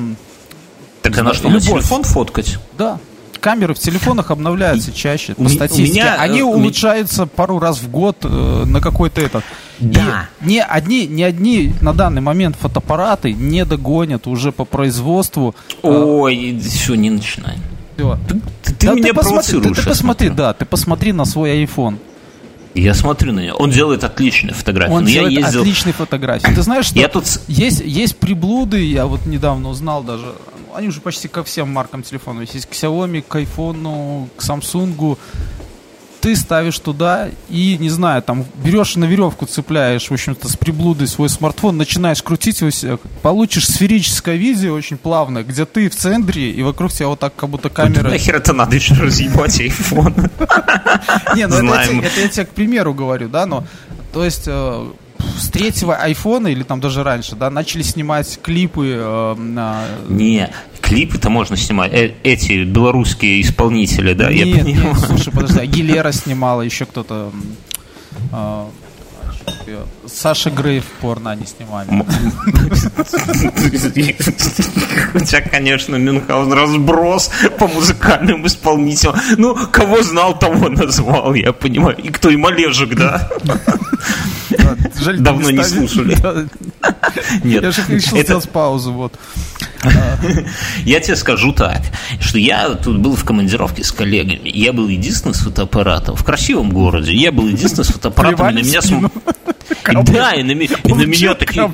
Так она что, на телефон фоткать? Да. Камеры в телефонах обновляются чаще по статистике. Меня, Они э, улучшаются пару раз в год э, на какой-то этот. Да. И не одни, не одни на данный момент фотоаппараты не догонят уже по производству. Э, Ой, э, все, не начинай. Все. Ты, ты, ты да, меня ты посмотри, ты, ты посмотри, да, ты посмотри на свой iPhone. Я смотрю на него. Он делает отличные фотографии. Он делает я ездил... отличные фотографии. Ты знаешь, что я тут... есть, есть приблуды, я вот недавно узнал даже, они уже почти ко всем маркам телефонов. Есть к Xiaomi, к iPhone, к Samsung ты ставишь туда и, не знаю, там берешь на веревку, цепляешь, в общем-то, с приблудой свой смартфон, начинаешь крутить его, получишь сферическое видео очень плавно, где ты в центре, и вокруг тебя вот так, как будто камера... Вот нахер это надо еще разъебать айфон? Не, ну это я тебе к примеру говорю, да, но... То есть э, с третьего айфона или там даже раньше, да, начали снимать клипы э, на... Не, клипы-то можно снимать. Э, эти белорусские исполнители, да, нет, я понимаю. Нет, слушай, подожди, Агилера снимала, еще кто-то... Э, Саша Грейв порно они снимали. Тебя, конечно, Мюнхгаузен разброс по музыкальным исполнителям. Ну, кого знал, того назвал, я понимаю. И кто и Малежик, да? Жаль, Давно не слушали. Нет. Я же решил сделать паузу, вот. Я тебе скажу так, что я тут был в командировке с коллегами. Я был единственный с фотоаппаратом в красивом городе. Я был единственный с фотоаппаратом, и на меня Да, и на меня такие...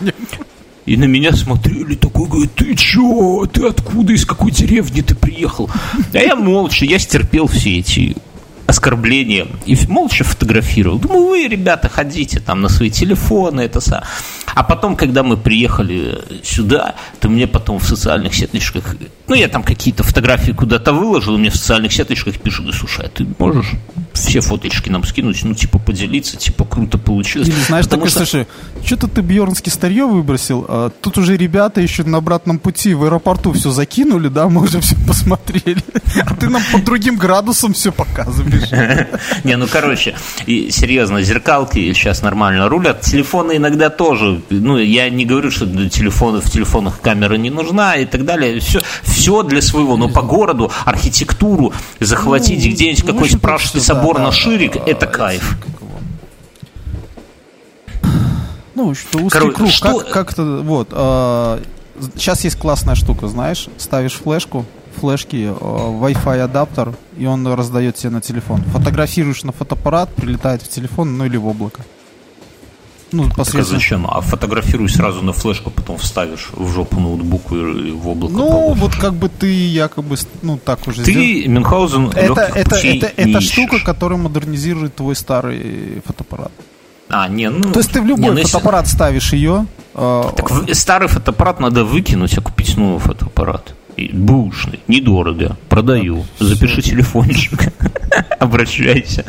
И на меня смотрели, такой, говорит, ты чё, ты откуда, из какой деревни ты приехал? А я молча, я стерпел все эти оскорбления и молча фотографировал. Думаю, вы, ребята, ходите там на свои телефоны, это са. А потом, когда мы приехали сюда, то мне потом в социальных сеточках, ну, я там какие-то фотографии куда-то выложил, мне в социальных сеточках пишут, слушай, а ты можешь все фоточки нам скинуть, ну, типа, поделиться, типа, круто получилось. Или, знаешь, такой, что... слушай, что-то ты Бьернский старье выбросил, а тут уже ребята еще на обратном пути в аэропорту все закинули, да, мы уже все посмотрели, а ты нам по другим градусам все показываешь. Не, ну, короче, и серьезно, зеркалки сейчас нормально рулят, телефоны иногда тоже, ну, я не говорю, что для телефонов, в телефонах камера не нужна и так далее, все, все для своего, но по городу архитектуру захватить ну, где-нибудь какой-нибудь Пражский собор на Ширик, это кайф. Ну, что узкий Короче, круг, что... как, как то вот, э, сейчас есть классная штука, знаешь, ставишь флешку, флешки, э, Wi-Fi адаптер, и он раздает тебе на телефон. Фотографируешь на фотоаппарат, прилетает в телефон, ну или в облако. Ну. Так а зачем? А фотографируй сразу на флешку, потом вставишь в жопу ноутбуку и в облако. Ну, положишь. вот как бы ты якобы, ну, так уже Ты, сделал. Мюнхгаузен, это, это, это, это штука, которая модернизирует твой старый фотоаппарат. А, не, ну... То есть ты в любой не, ну, фотоаппарат если... ставишь ее... Э... Так старый фотоаппарат надо выкинуть, а купить новый фотоаппарат. Бушный, недорого, продаю. Запиши телефончик, обращайся.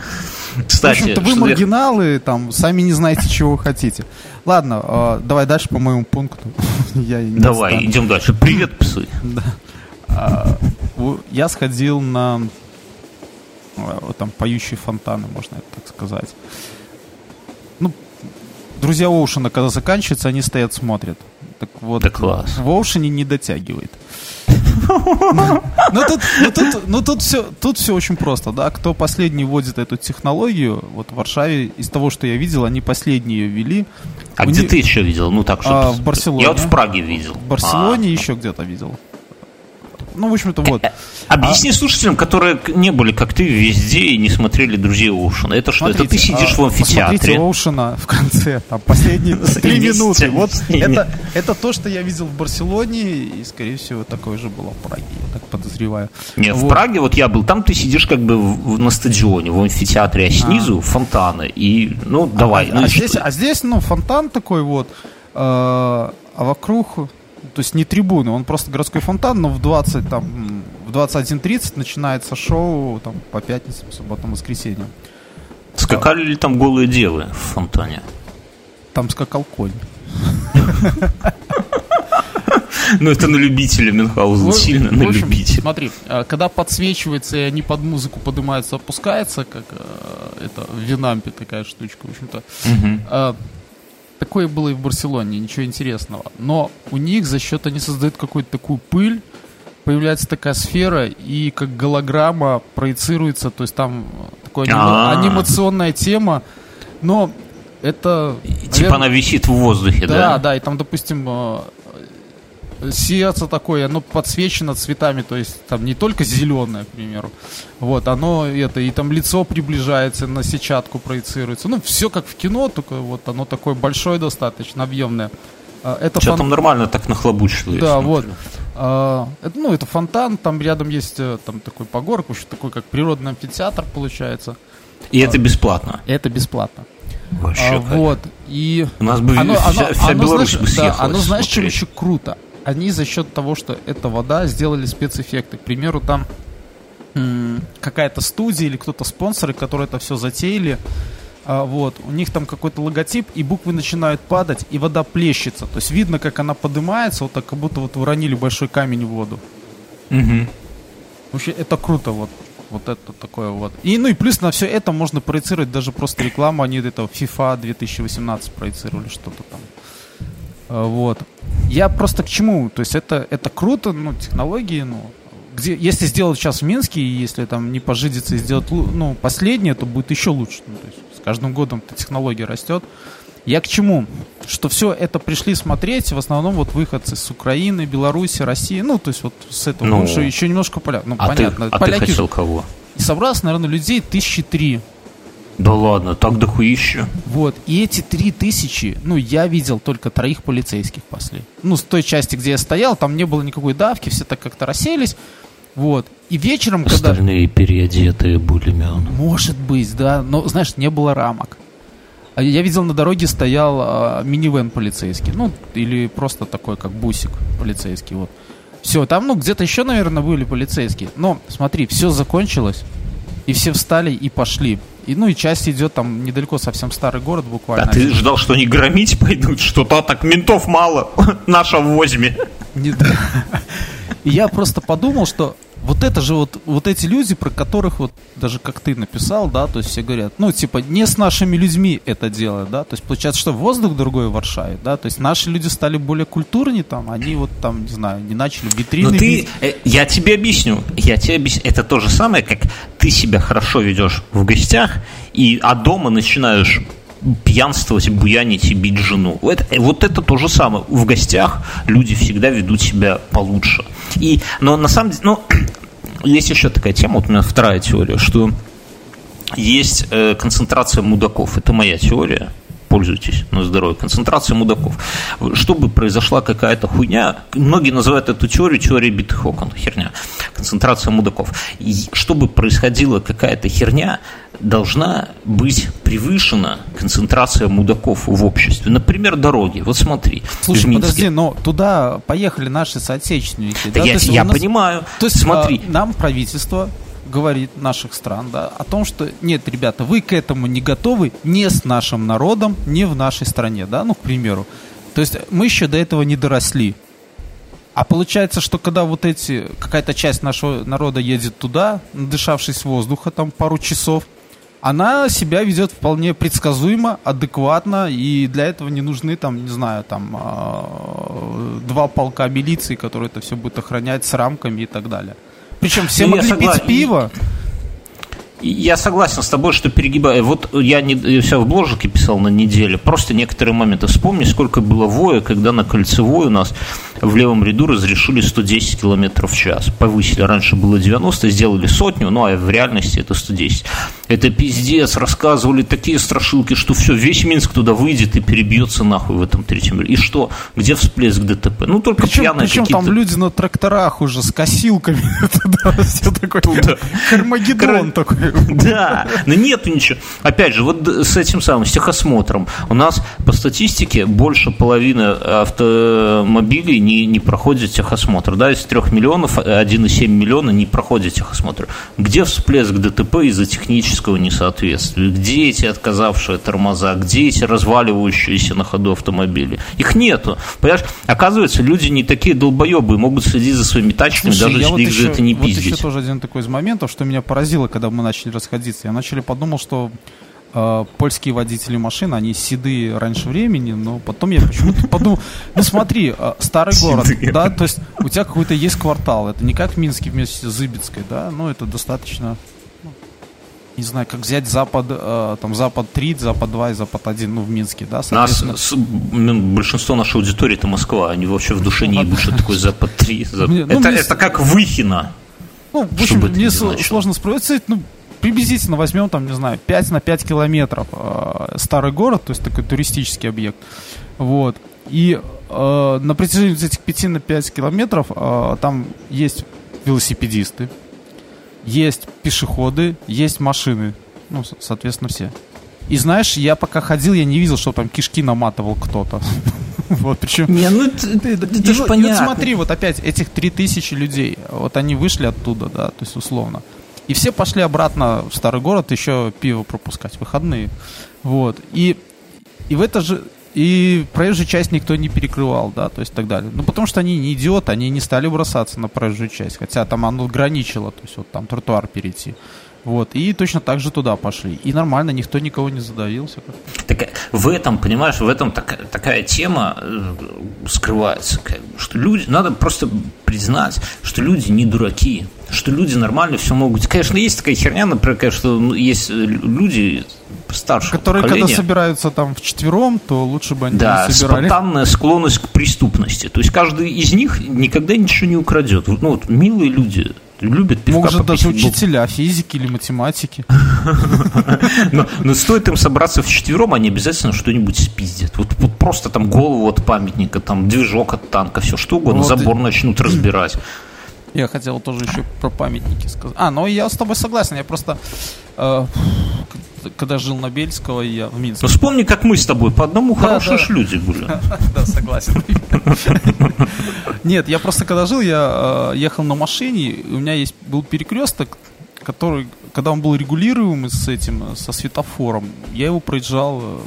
Кстати, в общем-то, вы маргиналы, там, сами не знаете, чего вы хотите. Ладно, э, давай дальше по моему пункту. я давай, стану. идем дальше. Привет, псы. да. а, я сходил на э, там поющие фонтаны, можно это так сказать. Ну, друзья Оушена, когда заканчивается, они стоят, смотрят. Так вот, да класс. в Оушене не дотягивает. Ну тут, ну тут, ну тут все, тут все очень просто, да. Кто последний вводит эту технологию, вот в Варшаве из того, что я видел, они последние ее ввели. А где ты еще видел? Ну так, что. А, в Барселоне. Я вот в Праге видел. В Барселоне а. еще где-то видел. Ну, в общем-то, вот. Э, объясни а... слушателям, которые не были, как ты, везде и не смотрели «Друзей Оушена». Это что? Смотрите, это ты сидишь а, в амфитеатре? Посмотрите Оушена в конце, там, последние три минуты. Вот это, это то, что я видел в Барселоне, и, скорее всего, такое же было в Праге, я так подозреваю. Нет, вот. в Праге вот я был, там ты сидишь как бы в, на стадионе, в амфитеатре, а снизу а. фонтаны, и, ну, давай. А, ну, а, здесь, а здесь, ну, фонтан такой вот, э, а вокруг то есть не трибуны, он просто городской фонтан, но в 20, там, в 21.30 начинается шоу там, по пятницам, субботам, воскресеньям. Скакали ли там голые девы в фонтане? Там скакал конь. Ну, это на любителя Мюнхгаузен, сильно на любителя. Смотри, а, когда подсвечивается, и они под музыку поднимаются, опускается, как а, это в Винампе такая штучка, в общем-то. Такое было и в Барселоне, ничего интересного. Но у них за счет, они создают какую-то такую пыль, появляется такая сфера, и как голограмма проецируется, то есть там такая анима- анимационная тема, но это... Типа она висит в воздухе, да? Да, да, и там, допустим, э, сердце такое, оно подсвечено цветами, то есть там не только зеленое, к примеру, вот, оно это, и там лицо приближается, на сетчатку проецируется, ну, все как в кино, только вот оно такое большое достаточно, объемное. А, это Что фон... там нормально так нахлобучило. Да, вот. А, это, ну, это фонтан, там рядом есть э, там такой погорок, еще такой как природный амфитеатр получается. И а, это бесплатно? Это бесплатно. Вообще, а, вот, и... У нас бы оно, вся, оно, вся оно, Беларусь знаешь, бы съехалась да, Оно, знаешь, чем еще круто? Они за счет того, что это вода, сделали спецэффекты. К примеру, там какая-то студия или кто-то спонсоры, которые это все затеяли, а, вот, у них там какой-то логотип, и буквы начинают падать, и вода плещется. То есть видно, как она поднимается, вот так, как будто вот уронили большой камень в воду. Угу. Вообще, это круто, вот. Вот это такое вот. И, ну и плюс на все это можно проецировать даже просто рекламу. Они это FIFA 2018 проецировали что-то там. А, вот. Я просто к чему? То есть это, это круто, ну, технологии, ну, где, если сделать сейчас в Минске, и если там не пожидиться и сделать ну, последнее, то будет еще лучше. Ну, то есть с каждым годом технология растет. Я к чему? Что все это пришли смотреть, в основном вот выходцы с Украины, Беларуси, России, ну, то есть вот с этого, ну, еще, еще немножко поляк. Ну, а понятно. Ты, а поляки ты хотел кого? И собралось, наверное, людей тысячи три. Да ладно, так дохуища. Вот, и эти три тысячи, ну, я видел только троих полицейских после. Ну, с той части, где я стоял, там не было никакой давки, все так как-то расселись. Вот. И вечером, когда... Остальные переодетые булемен. Может быть, да. Но, знаешь, не было рамок. А я видел, на дороге стоял а, минивэн полицейский. Ну, или просто такой, как бусик полицейский. Вот. Все, там, ну, где-то еще, наверное, были полицейские. Но, смотри, все закончилось. И все встали и пошли. И, ну и часть идет там недалеко совсем старый город буквально. А ты ждал, что они громить пойдут? Что-то так ментов мало. Наша возьме. Не, И я просто подумал, что вот это же вот, вот эти люди, про которых вот даже как ты написал, да, то есть все говорят, ну, типа, не с нашими людьми это дело, да, то есть получается, что воздух другой в Варшаве, да, то есть наши люди стали более культурнее там, они вот там, не знаю, не начали витрины Но ты, э, я тебе объясню, я тебе объясню, это то же самое, как ты себя хорошо ведешь в гостях, и, а дома начинаешь пьянствовать, буянить и бить жену. Это, вот это то же самое. В гостях люди всегда ведут себя получше. И, но на самом деле, ну, есть еще такая тема, вот у меня вторая теория, что есть э, концентрация мудаков. Это моя теория пользуйтесь на здоровье. Концентрация мудаков. Чтобы произошла какая-то хуйня, многие называют эту теорию теорией битых окон. Херня. Концентрация мудаков. И чтобы происходила какая-то херня, должна быть превышена концентрация мудаков в обществе. Например, дороги. Вот смотри. Слушай, подожди, но туда поехали наши соотечественники. Да, да? я, я нас... понимаю. То есть смотри. А, нам правительство говорит наших стран, да, о том, что нет, ребята, вы к этому не готовы не с нашим народом, не в нашей стране, да, ну, к примеру. То есть мы еще до этого не доросли. А получается, что когда вот эти, какая-то часть нашего народа едет туда, надышавшись воздуха там пару часов, она себя ведет вполне предсказуемо, адекватно, и для этого не нужны там, не знаю, там э, два полка милиции, которые это все будут охранять с рамками и так далее. Причем все ну, могли пить пиво. Я согласен с тобой, что перегибаю. Вот я не, все в бложике писал на неделе. Просто некоторые моменты. Вспомни, сколько было воя, когда на кольцевой у нас в левом ряду разрешили 110 км в час. Повысили. Раньше было 90, сделали сотню, ну а в реальности это 110. Это пиздец. Рассказывали такие страшилки, что все, весь Минск туда выйдет и перебьется нахуй в этом третьем ряду. И что? Где всплеск ДТП? Ну только причем, пьяные Причем там люди на тракторах уже с косилками. Все такое. Кармагеддон такой. Да, но нету ничего. Опять же, вот с этим самым, с техосмотром. У нас по статистике больше половины автомобилей не, не проходит техосмотр. Да, из 3 миллионов 1,7 миллиона не проходит техосмотр. Где всплеск ДТП из-за технического несоответствия? Где эти отказавшие тормоза? Где эти разваливающиеся на ходу автомобили? Их нету. Понимаешь, оказывается, люди не такие долбоебы, могут следить за своими тачками, Слушай, даже если вот их еще, за это не вот пиздить. Еще тоже один такой из моментов, что меня поразило, когда мы начали расходиться. Я вначале подумал, что э, польские водители машин, они седые раньше времени, но потом я почему-то подумал, ну смотри, э, старый город, да, то есть у тебя какой-то есть квартал, это не как в Минске вместе с Зыбецкой, да, но это достаточно, ну, не знаю, как взять Запад, э, там Запад 3, Запад 2 и Запад 1, ну, в Минске, да, Нас, с, большинство нашей аудитории это Москва, они вообще в душе не ебут, что такое Запад 3. Запад... Ну, это, мне... это как Выхино. Ну, в общем, мне сложно спроецировать, ну, приблизительно возьмем, там, не знаю, 5 на 5 километров э, старый город, то есть такой туристический объект. Вот. И э, на протяжении этих 5 на 5 километров э, там есть велосипедисты, есть пешеходы, есть машины. Ну, соответственно, все. И знаешь, я пока ходил, я не видел, что там кишки наматывал кто-то. Вот, причем... Не, ну это же понятно. Вот смотри, вот опять этих 3000 людей, вот они вышли оттуда, да, то есть условно. И все пошли обратно в старый город еще пиво пропускать, выходные. Вот. И, и в это же... И проезжую часть никто не перекрывал, да, то есть так далее. Ну, потому что они не идиоты, они не стали бросаться на проезжую часть, хотя там оно граничило, то есть вот там тротуар перейти. Вот, и точно так же туда пошли. И нормально, никто никого не задавился. Так в этом, понимаешь, в этом так, такая тема э, скрывается, как что люди, надо просто признать, что люди не дураки, что люди нормально все могут. Конечно, есть такая херня, например, что ну, есть люди старше Которые, поколения. когда собираются там в четвером, то лучше бы они да, не собирали. спонтанная склонность к преступности. То есть каждый из них никогда ничего не украдет. Ну вот милые люди, любят пивка Может, даже учителя физики или математики. но, но стоит им собраться в четвером, они обязательно что-нибудь спиздят. Вот, вот просто там голову от памятника, там движок от танка, все что угодно, вот забор и... начнут разбирать. Я хотел тоже еще про памятники сказать. А, ну я с тобой согласен, я просто э, когда жил на Бельского, я в Минске. Ну вспомни, как мы с тобой, по одному да, хорошие да. люди были. Да, согласен. Нет, я просто когда жил, я э, ехал на машине, у меня есть был перекресток, который, когда он был регулируемый с этим, со светофором, я его проезжал, э,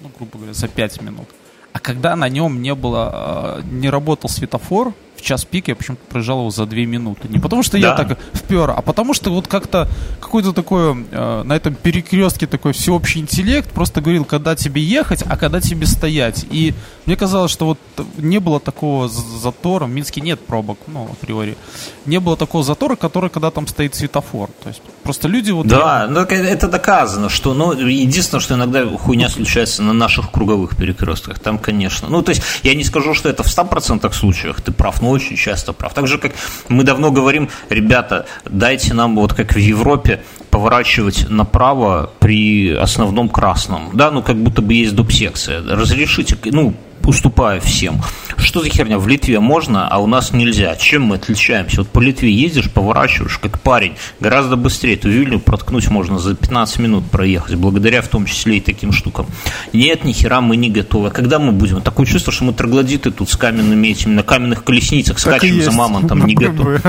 ну, грубо говоря, за 5 минут. А когда на нем не было, э, не работал светофор, в час пик я почему-то проезжал его за две минуты. Не потому что да. я так впер, а потому что вот как-то какой-то такой э, на этом перекрестке такой всеобщий интеллект просто говорил, когда тебе ехать, а когда тебе стоять. И мне казалось, что вот не было такого затора, в Минске нет пробок, ну, априори. Не было такого затора, который, когда там стоит светофор. То есть просто люди вот... Да, ну, это доказано, что, ну, единственное, что иногда хуйня случается на наших круговых перекрестках, там, конечно. Ну, то есть я не скажу, что это в 100% случаях, ты прав, но очень часто прав. Так же, как мы давно говорим, ребята, дайте нам, вот как в Европе, поворачивать направо при основном красном. Да, ну как будто бы есть доп-секция. Разрешите, ну, уступая всем. Что за херня? В Литве можно, а у нас нельзя. Чем мы отличаемся? Вот по Литве ездишь, поворачиваешь, как парень, гораздо быстрее. Эту Вильню проткнуть можно за 15 минут проехать, благодаря в том числе и таким штукам. Нет, ни хера мы не готовы. А когда мы будем? Такое чувство, что мы троглодиты тут с каменными этими, на каменных колесницах скачем за мамонтом, не готовы.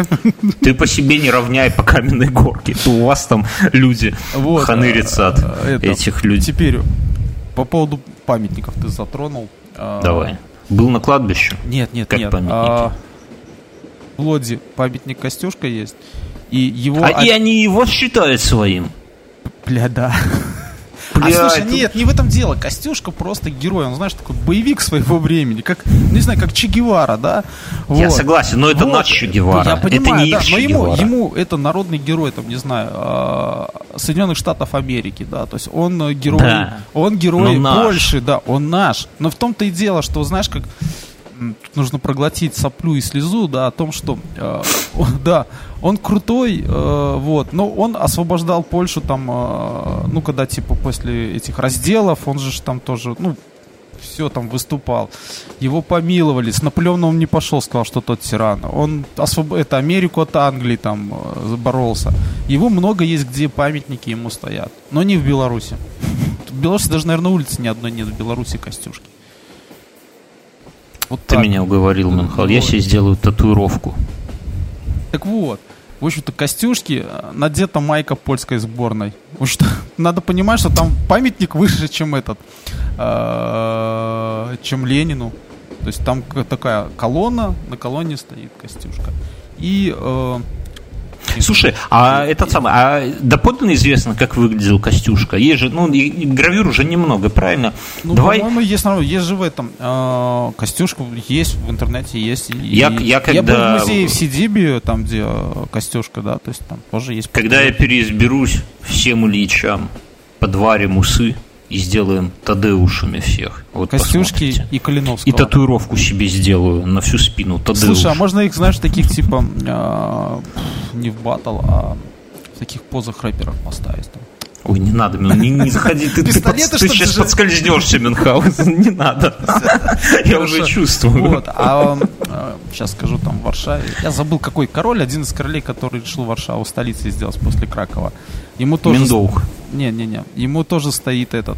Ты по себе не равняй по каменной горке. То у вас там люди вот, ханырятся от а, это, этих людей. Теперь по поводу памятников ты затронул. А, Давай. Был на кладбище? Нет, нет, как нет. Памятники? А, в Лоди памятник Костюшка есть. И его... А, и они его считают своим? Бля, да. Блядь. А слушай, нет, не в этом дело. Костюшка просто герой. Он, знаешь, такой боевик своего времени. Как, не знаю, как Че Гевара, да? Вот. Я согласен, но это вот. наш Че Гевара. Я понимаю, это не да, но ему, ему это народный герой, там, не знаю, а, Соединенных Штатов Америки, да. То есть он э, герой, да. он герой Польши, да, он наш. Но в том-то и дело, что, знаешь, как нужно проглотить соплю и слезу, да, о том, что, э, да, он крутой, э, вот, но он освобождал Польшу там, э, ну, когда, типа, после этих разделов, он же там тоже, ну, все там выступал. Его помиловали. С Наполеоном он не пошел, сказал, что тот тиран. Он освоб... это Америку от Англии там э, боролся. Его много есть, где памятники ему стоят. Но не в Беларуси. В Беларуси даже, наверное, улицы ни одной нет в Беларуси Костюшки. Вот Ты так. меня уговорил, Манхал. Я себе сделаю татуировку. Так вот. В общем-то, Костюшки э, надета майка польской сборной. В общем надо понимать, что там памятник выше, чем этот, э, чем Ленину. То есть там такая колонна, на колонне стоит Костюшка. И э, Слушай, а этот самый, а доподлинно известно, как выглядел Костюшка? Есть же, ну, гравюр уже немного, правильно? Ну, Давай... по-моему, есть, есть же в этом. Э, Костюшка есть в интернете, есть. Я, и, я, когда... я был в музее в Сидибе, там, где Костюшка, да, то есть там тоже есть. Когда я переизберусь всем Ильичам, подварим усы, и сделаем Тадеушами всех. Вот Костюшки посмотрите. и Калиновского. И татуировку себе сделаю на всю спину. Тадеуш. Слушай, а можно их, знаешь, таких типа э, не в батл, а в таких позах рэперов поставить? Там. Ой, не надо, не, не заходи, ты, ты, под, ты сейчас подскользнешься, Мюнхгаузен, не надо. Я уже чувствую. Вот, а сейчас скажу, там, в Варшаве, я забыл, какой король, один из королей, который решил Варшаву столицей сделать после Кракова. Ему тоже... Миндоух. Не-не-не, ему тоже стоит этот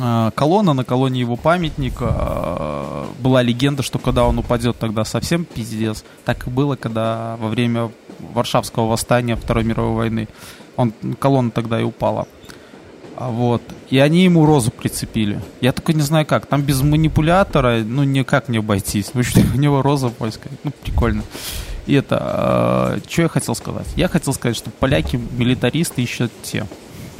а, колонна, на колонне его памятник. А, была легенда, что когда он упадет, тогда совсем пиздец. Так и было, когда во время Варшавского восстания Второй мировой войны он, колонна тогда и упала. А вот. И они ему розу прицепили. Я только не знаю как. Там без манипулятора, ну, никак не обойтись. В общем, у него роза польская. Ну, прикольно. И это, э, что я хотел сказать? Я хотел сказать, что поляки милитаристы еще те.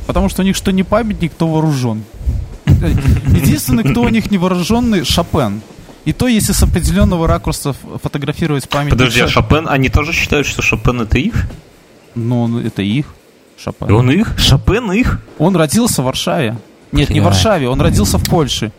Потому что у них что не памятник, то вооружен. Единственный, кто у них не вооруженный, Шопен. И то, если с определенного ракурса фотографировать памятник... Подожди, а Шопен, они тоже считают, что Шопен это их? Ну, это их. Шопен. И он их? Шопен их? Он родился в Варшаве. Нет, не в Варшаве, он родился в Польше.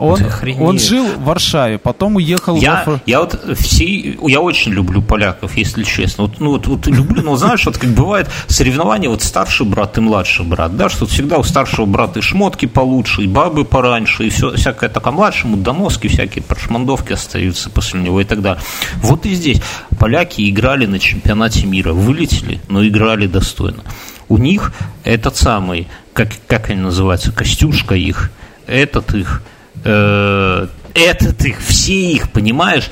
Он, он жил в Варшаве, потом уехал я, в... Я вот все... Я очень люблю поляков, если честно. Вот, ну, вот, вот люблю, но знаешь, вот как бывает соревнования, вот старший брат и младший брат, да, что всегда у старшего брата и шмотки получше, и бабы пораньше, и все, всякое такое. Младшему доноски всякие прошмандовки остаются после него и так далее. Вот и здесь. Поляки играли на чемпионате мира, вылетели, но играли достойно. У них этот самый, как, как они называются, Костюшка их, этот их, э, этот их, все их, понимаешь,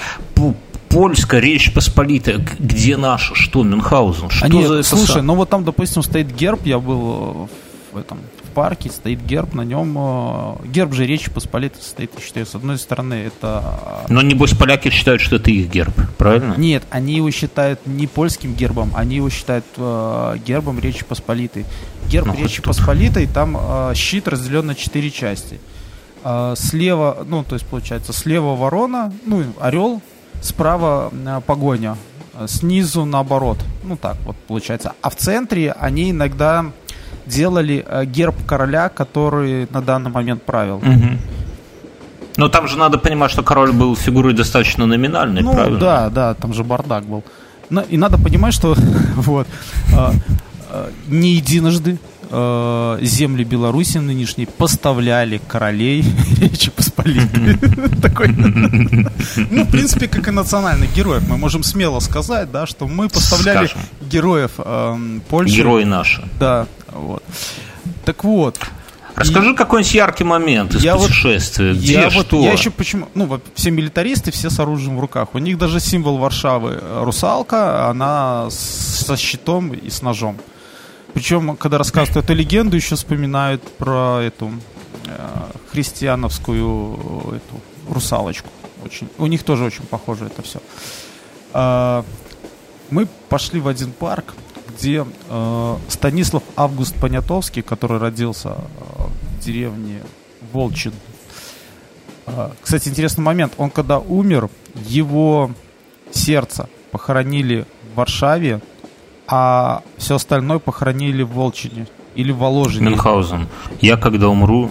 Польская Речь Посполитая, где наша, что Мюнхгаузен, что Они, за это? Слушай, ну вот там, допустим, стоит герб, я был в этом в парке, стоит герб, на нем э, герб же Речи Посполитой стоит, я считаю, с одной стороны это... Но небось поляки считают, что это их герб, правильно? Нет, они его считают не польским гербом, они его считают э, гербом Речи Посполитой. Герб ну, Речи Посполитой, там э, щит разделен на четыре части. Э, слева, ну, то есть, получается, слева ворона, ну, орел, справа э, погоня, снизу наоборот. Ну, так вот получается. А в центре они иногда делали э, герб короля, который на данный момент правил. Угу. Но там же надо понимать, что король был фигурой достаточно номинальной, ну, правильно? да, да, там же бардак был. Но, и надо понимать, что вот, э, э, не единожды э, земли Беларуси нынешней поставляли королей Речи Посполитой. Такой, ну, в принципе, как и национальных героев. Мы можем смело сказать, да, что мы поставляли героев э, Польши. Герои наши. Да, вот. Так вот, Расскажи и... какой-нибудь яркий момент из я путешествия. Вот, Где, я что? Вот, я еще почему... Ну, все милитаристы, все с оружием в руках. У них даже символ Варшавы э, русалка, она со щитом и с ножом. Причем, когда рассказывают эту легенду, еще вспоминают про эту э, христиановскую эту русалочку. Очень, у них тоже очень похоже это все. Э, мы пошли в один парк, где э, Станислав Август Понятовский, который родился э, в деревне Волчин. Э, кстати, интересный момент. Он когда умер, его сердце похоронили в Варшаве, а все остальное похоронили в Волчине или в Воложине. Мюнхгаузен. Я когда умру,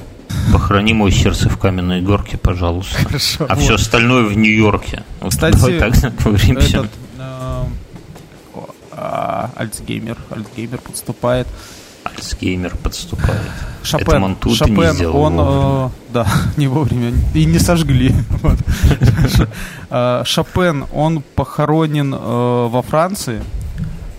похорони мое сердце в каменной горке, пожалуйста. Хорошо. А вот. все остальное в Нью-Йорке. Кстати, давай так этот, а, Альцгеймер, Альцгеймер подступает. Альцгеймер подступает. Шопен, Это Шопен, не сделал он, э, да, не вовремя, и не сожгли. Э, Шопен, он похоронен э, во Франции,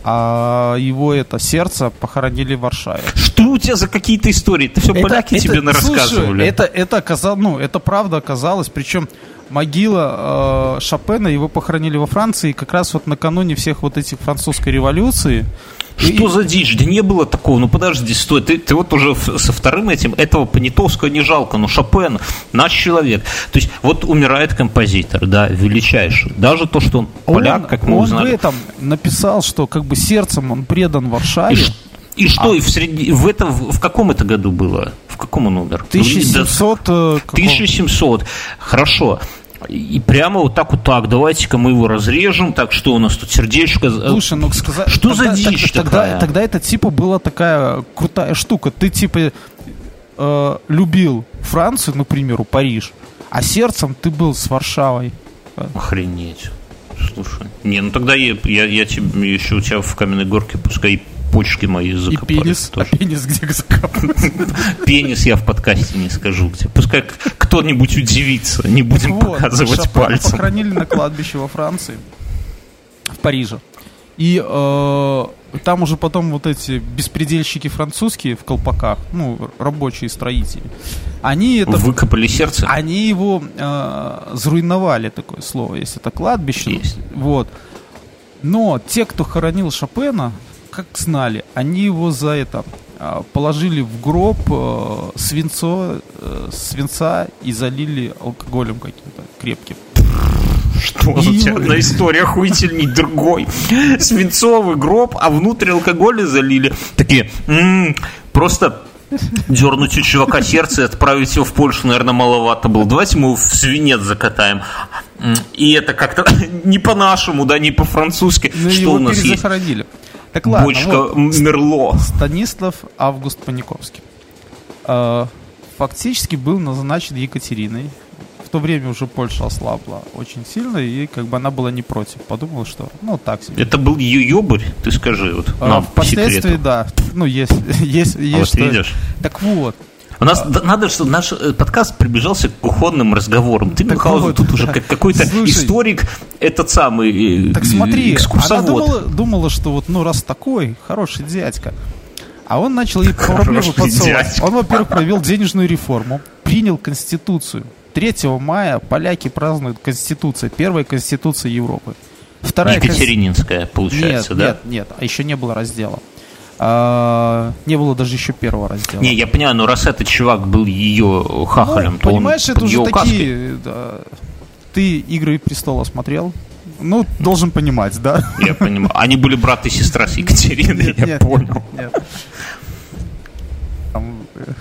а его это сердце похоронили в Варшаве. Что у тебя за какие-то истории? Ты все это, поляки это, тебе рассказывали. Это, это оказалось, ну, это правда оказалось, причем могила э, Шопена, его похоронили во Франции как раз вот накануне всех вот этих французской революции. Что и... за дичь? Да не было такого. Ну подожди, стой. Ты, ты вот уже со вторым этим, этого Понятовского не жалко, но Шопен, наш человек. То есть вот умирает композитор, да, величайший. Даже то, что он поляк, он, как мы он узнали. Он в этом написал, что как бы сердцем он предан Варшаве. И, и что, а. и в, среди, в, это, в каком это году было? Каком он умер? 1700. 1700. Э, Хорошо. И прямо вот так вот так, давайте-ка мы его разрежем, так что у нас тут сердечко. Слушай, ну сказать, что тогда, за дичь тогда, такая? Тогда, тогда это типа была такая крутая штука. Ты типа э, любил Францию, например, Париж, а сердцем ты был с Варшавой. Охренеть. Слушай. Не, ну тогда я, я, я тебе еще у тебя в каменной горке пускай почки мои закопали. И пенис, тоже. а пенис где закопан? Пенис я в подкасте не скажу где. Пускай кто-нибудь удивится, не будем вот, показывать Шопена пальцем. похоронили на кладбище во Франции, в Париже. И э, там уже потом вот эти беспредельщики французские в колпаках, ну, рабочие строители, они это... Выкопали сердце? Они его э, зруйновали, такое слово, если это кладбище. Есть. Вот. Но те, кто хоронил Шопена, как знали, они его за это а, положили в гроб э, свинцо, э, свинца и залили алкоголем каким-то крепким. Что и... за тебя одна история охуительней другой? Свинцовый гроб, а внутрь алкоголя залили. Такие, м-м, просто дернуть у чувака сердце и отправить его в Польшу, наверное, маловато было. Давайте мы его в свинец закатаем. И это как-то не по-нашему, да, не по-французски. Ну, Что у нас есть? Так ладно, Бочка вот, Мерло. Станислав Август Паниковский. Э, фактически был назначен Екатериной. В то время уже Польша ослабла очень сильно, и как бы она была не против. Подумала, что, ну, так себе. Это был ее ёбарь, ты скажи, вот, э, нам Впоследствии, да. Ну, есть, есть, есть. А вот что... видишь. Так вот, у нас а... надо, чтобы наш э, подкаст приближался к кухонным разговорам. Ты, Михаил, вот, тут да. уже как какой-то Слушай, историк, этот самый э, Так смотри, экскурсовод. она думала, думала, что вот, ну, раз такой, хороший дядька. А он начал ей проблему подсовывать. Он, во-первых, провел денежную реформу, принял Конституцию. 3 мая поляки празднуют Конституцию, первая Конституция Европы. Вторая Екатерининская, получается, нет, да? Нет, нет, а еще не было раздела. А, не было даже еще первого раздела. Не, я понимаю, но раз этот чувак был ее хахалем, ну, то понимаешь, он это уже такие... Да, ты «Игры престола» смотрел? Ну, должен понимать, да? Я понимаю. Они были брат и сестра с Екатериной, нет, я нет, понял. Нет.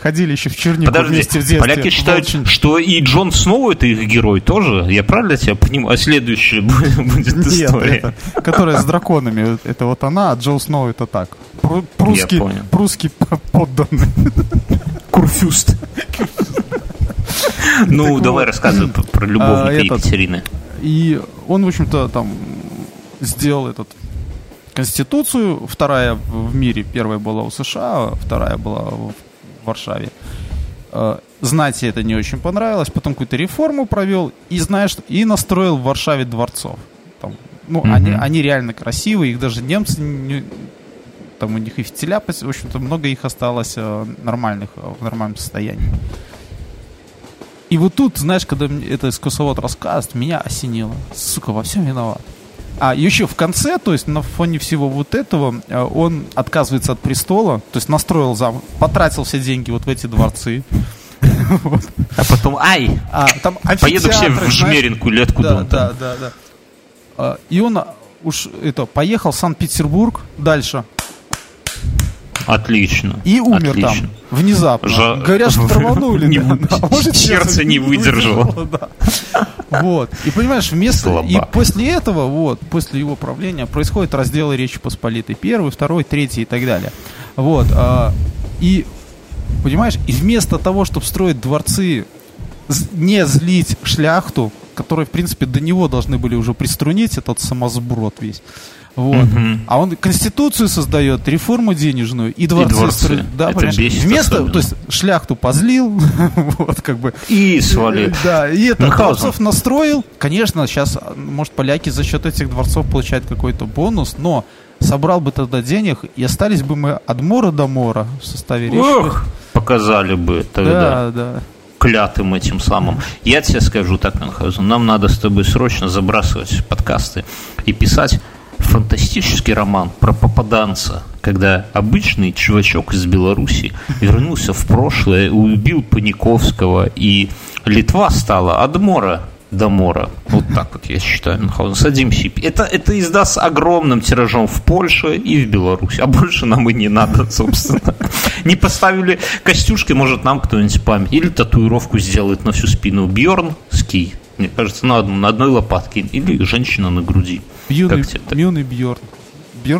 Ходили еще в Чернику Подожди, вместе в детстве. Поляки считают, Волчин. что и Джон Сноу это их герой тоже. Я правильно тебя понимаю? А следующая будет история. Нет, это, которая с драконами. Это вот она, а Джо Сноу это так. Прусский, прусский подданный. Курфюст. Ну, давай рассказывай про любовника а, Екатерины. И он, в общем-то, там сделал этот Конституцию, вторая в мире, первая была у США, вторая была в Варшаве. Э, знати это не очень понравилось, потом какую-то реформу провел и, знаешь, и настроил в Варшаве дворцов. Там, ну, угу. они, они реально красивые, их даже немцы, не, там у них и фитиля, в общем-то, много их осталось э, нормальных, э, в нормальном состоянии. И вот тут, знаешь, когда это экскурсовод рассказывает, меня осенило. Сука, во всем виноват. А еще в конце, то есть на фоне всего вот этого, э, он отказывается от престола, то есть настроил зам, потратил все деньги вот в эти дворцы. А потом, ай, а, там поеду все в Жмеринку или откуда да, он там. Да, да, да. И он уж это, поехал в Санкт-Петербург дальше. Отлично. И умер Отлично. там внезапно. Жа- Говорят, что траванули. Не-. А может, сердце не выдержало. да. Вот. И понимаешь, вместо... Слабак. И после этого, вот, после его правления, происходят разделы Речи Посполитой. Первый, второй, третий и так далее. Вот. а, И, понимаешь, и вместо того, чтобы строить дворцы, не злить шляхту, которые, в принципе, до него должны были уже приструнить этот самосброд весь. Вот. Мгм. А он конституцию создает, реформу денежную и дворцы. дворцы. строит. Да, Это бесит Вместо, особенно. то есть шляхту позлил, вот как бы. И свали. Да, и это дворцов настроил. Конечно, сейчас, может, поляки за счет этих дворцов получают какой-то бонус, но собрал бы тогда денег, и остались бы мы от мора до мора в составе речи. Ох, показали бы тогда Да, да. клятым этим самым. Я тебе скажу так, Мюнхгаузен, нам надо с тобой срочно забрасывать подкасты и писать фантастический роман про попаданца, когда обычный чувачок из Беларуси вернулся в прошлое, убил Паниковского, и Литва стала от мора до мора. Вот так вот я считаю, Мюнхгаузен. Садимся. Это, это издаст огромным тиражом в Польше и в Беларуси. А больше нам и не надо, собственно. Не поставили костюшки, может, нам кто-нибудь память. Или татуировку сделает на всю спину. Бьорн ски. Мне кажется, на, одну- на одной лопатке. Или женщина на груди. Как тебе так? юный Бьорн.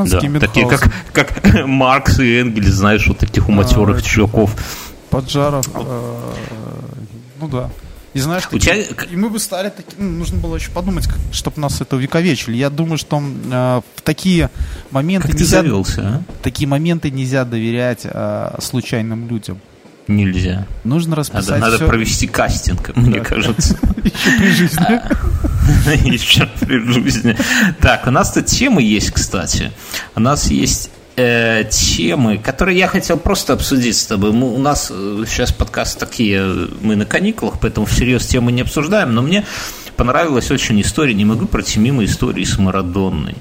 Да, такие как, как Маркс и Энгельс, знаешь, вот таких у матерых А, чуваков. Поджаров. э, Ну да. И знаешь, такие- тебя- и мы бы стали такими, ну, нужно было еще подумать, чтобы нас это увековечили. Я думаю, что э, в такие моменты Как ты нельзя, завелся, а? такие моменты нельзя доверять э, случайным людям. Нельзя. Нужно Надо, расписать надо все провести кастинг, мне кажется. еще при жизни. Еще при жизни. Так, у нас тут темы есть, кстати. У нас есть э, темы, которые я хотел просто обсудить с тобой. Мы- у нас э, сейчас подкаст такие, э, мы на каникулах, поэтому всерьез темы не обсуждаем, но мне понравилась очень история, не могу пройти мимо истории с Марадонной.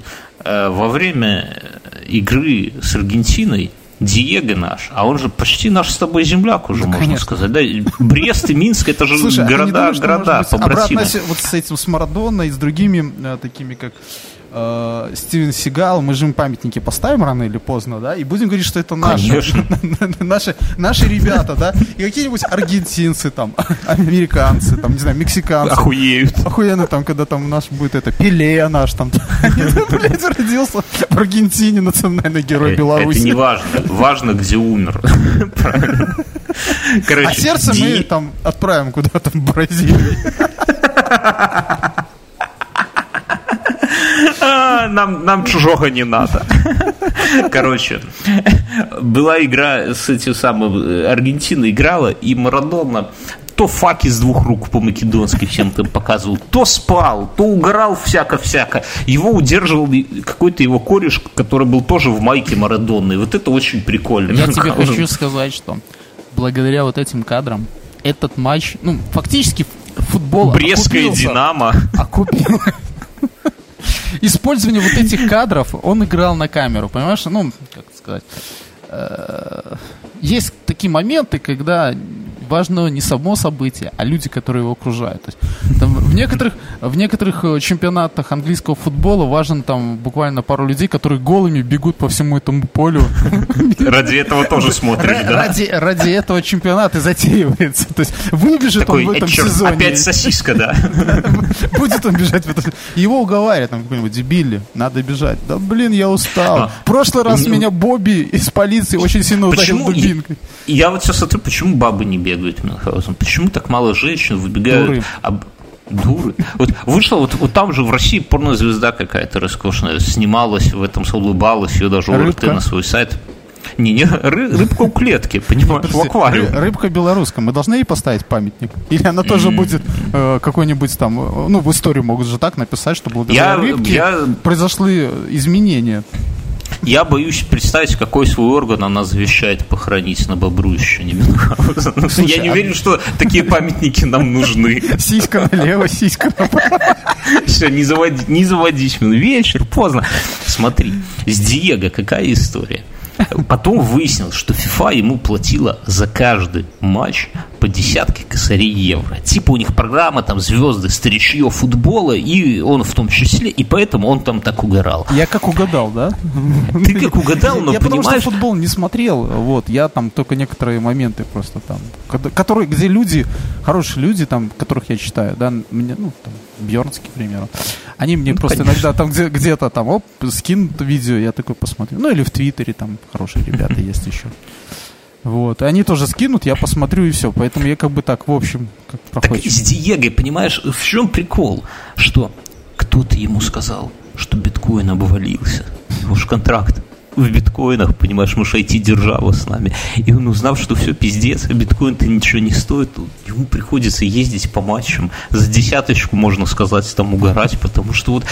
Э, во время игры с Аргентиной Диего наш, а он же почти наш с тобой земляк уже, можно конечно. сказать. Да? Брест и Минск это же Слушай, а города, думаешь, что, города быть, побратимы. обратно вот с этим, с Марадоной и с другими э, такими, как э, Стивен Сигал, мы же им памятники поставим рано или поздно, да, и будем говорить, что это наши, наши, наши ребята, да, и какие-нибудь аргентинцы, там, американцы, там, не знаю, мексиканцы. Охуеют. Охуенно там, когда там наш будет это, Пеле наш там, блядь, родился в Аргентине, национальный герой Э, Беларуси. Это не важно. Важно, где умер. Короче, А сердце мы там отправим куда-то в Бразилию. А, нам, нам чужого не надо. Короче, была игра с этим самым э, Аргентина играла, и Марадона то факи с двух рук по-македонски всем там показывал, то спал, то угорал всяко-всяко. Его удерживал какой-то его кореш, который был тоже в майке Марадонны. И Вот это очень прикольно. Я тебе хочу сказать, что благодаря вот этим кадрам этот матч, ну, фактически футбол Брестская окупился. Динамо. Окупил. Использование вот этих кадров он играл на камеру, понимаешь? Ну, как сказать. э, Есть такие моменты, когда важно не само событие, а люди, которые его окружают. То есть, там, в, некоторых, в некоторых э, чемпионатах английского футбола важен там буквально пару людей, которые голыми бегут по всему этому полю. Ради этого тоже смотришь, Ра- да? Ради, ради этого чемпионат и затеивается. То есть выбежит Такой, он в «Э, этом чёрт, сезоне. опять сосиска, да? Будет он бежать Его уговаривают, там какой-нибудь дебили, надо бежать. Да блин, я устал. А, В прошлый раз ну, меня Бобби из полиции очень сильно ударил дубинкой. Я вот сейчас смотрю, почему бабы не бегают Мюнхгаузен? Почему так мало женщин выбегают? Дуры. об- Дуры. Вот вышла, вот, вот там же в России порнозвезда какая-то роскошная, снималась в этом, улыбалась, ее даже ОРТ на свой сайт. Не, не, ры- рыбка у клетки, понимаешь, в аквариуме. Ры- Рыбка белорусская. Мы должны ей поставить памятник? Или она тоже будет э, какой-нибудь там... э, Ну, в историю могут же так написать, что благодаря Я- рыбке я- произошли изменения. Я боюсь представить, какой свой орган она завещает похоронить на Бобруйщине. Мюнхгаузен. Я не а- уверен, что такие памятники нам нужны. Сиська налево, сиська направо. Все, не, заводи, не заводись, Мюн. вечер, поздно. Смотри, с Диего какая история? Потом выяснилось, что FIFA ему платила за каждый матч по десятке косарей евро. Типа у них программа там звезды, старичье футбола, и он в том числе, и поэтому он там так угорал. Я как угадал, да? Ты как угадал, но я понимаешь... потому что футбол не смотрел, вот, я там только некоторые моменты просто там, которые, где люди, хорошие люди там, которых я читаю, да, мне, ну, там, Бьернский, к примеру, они мне ну, просто конечно. иногда там где- где-то там, оп, скинут видео, я такой посмотрю, ну, или в Твиттере там хорошие ребята есть еще. Вот. И они тоже скинут, я посмотрю и все. Поэтому я как бы так, в общем, как проходит. Так с Диего, понимаешь, в чем прикол? Что кто-то ему сказал, что биткоин обвалился. Его же контракт в биткоинах, понимаешь, мы же IT-держава с нами. И он узнав, что все пиздец, а биткоин-то ничего не стоит, ему приходится ездить по матчам. За десяточку, можно сказать, там угорать, потому что вот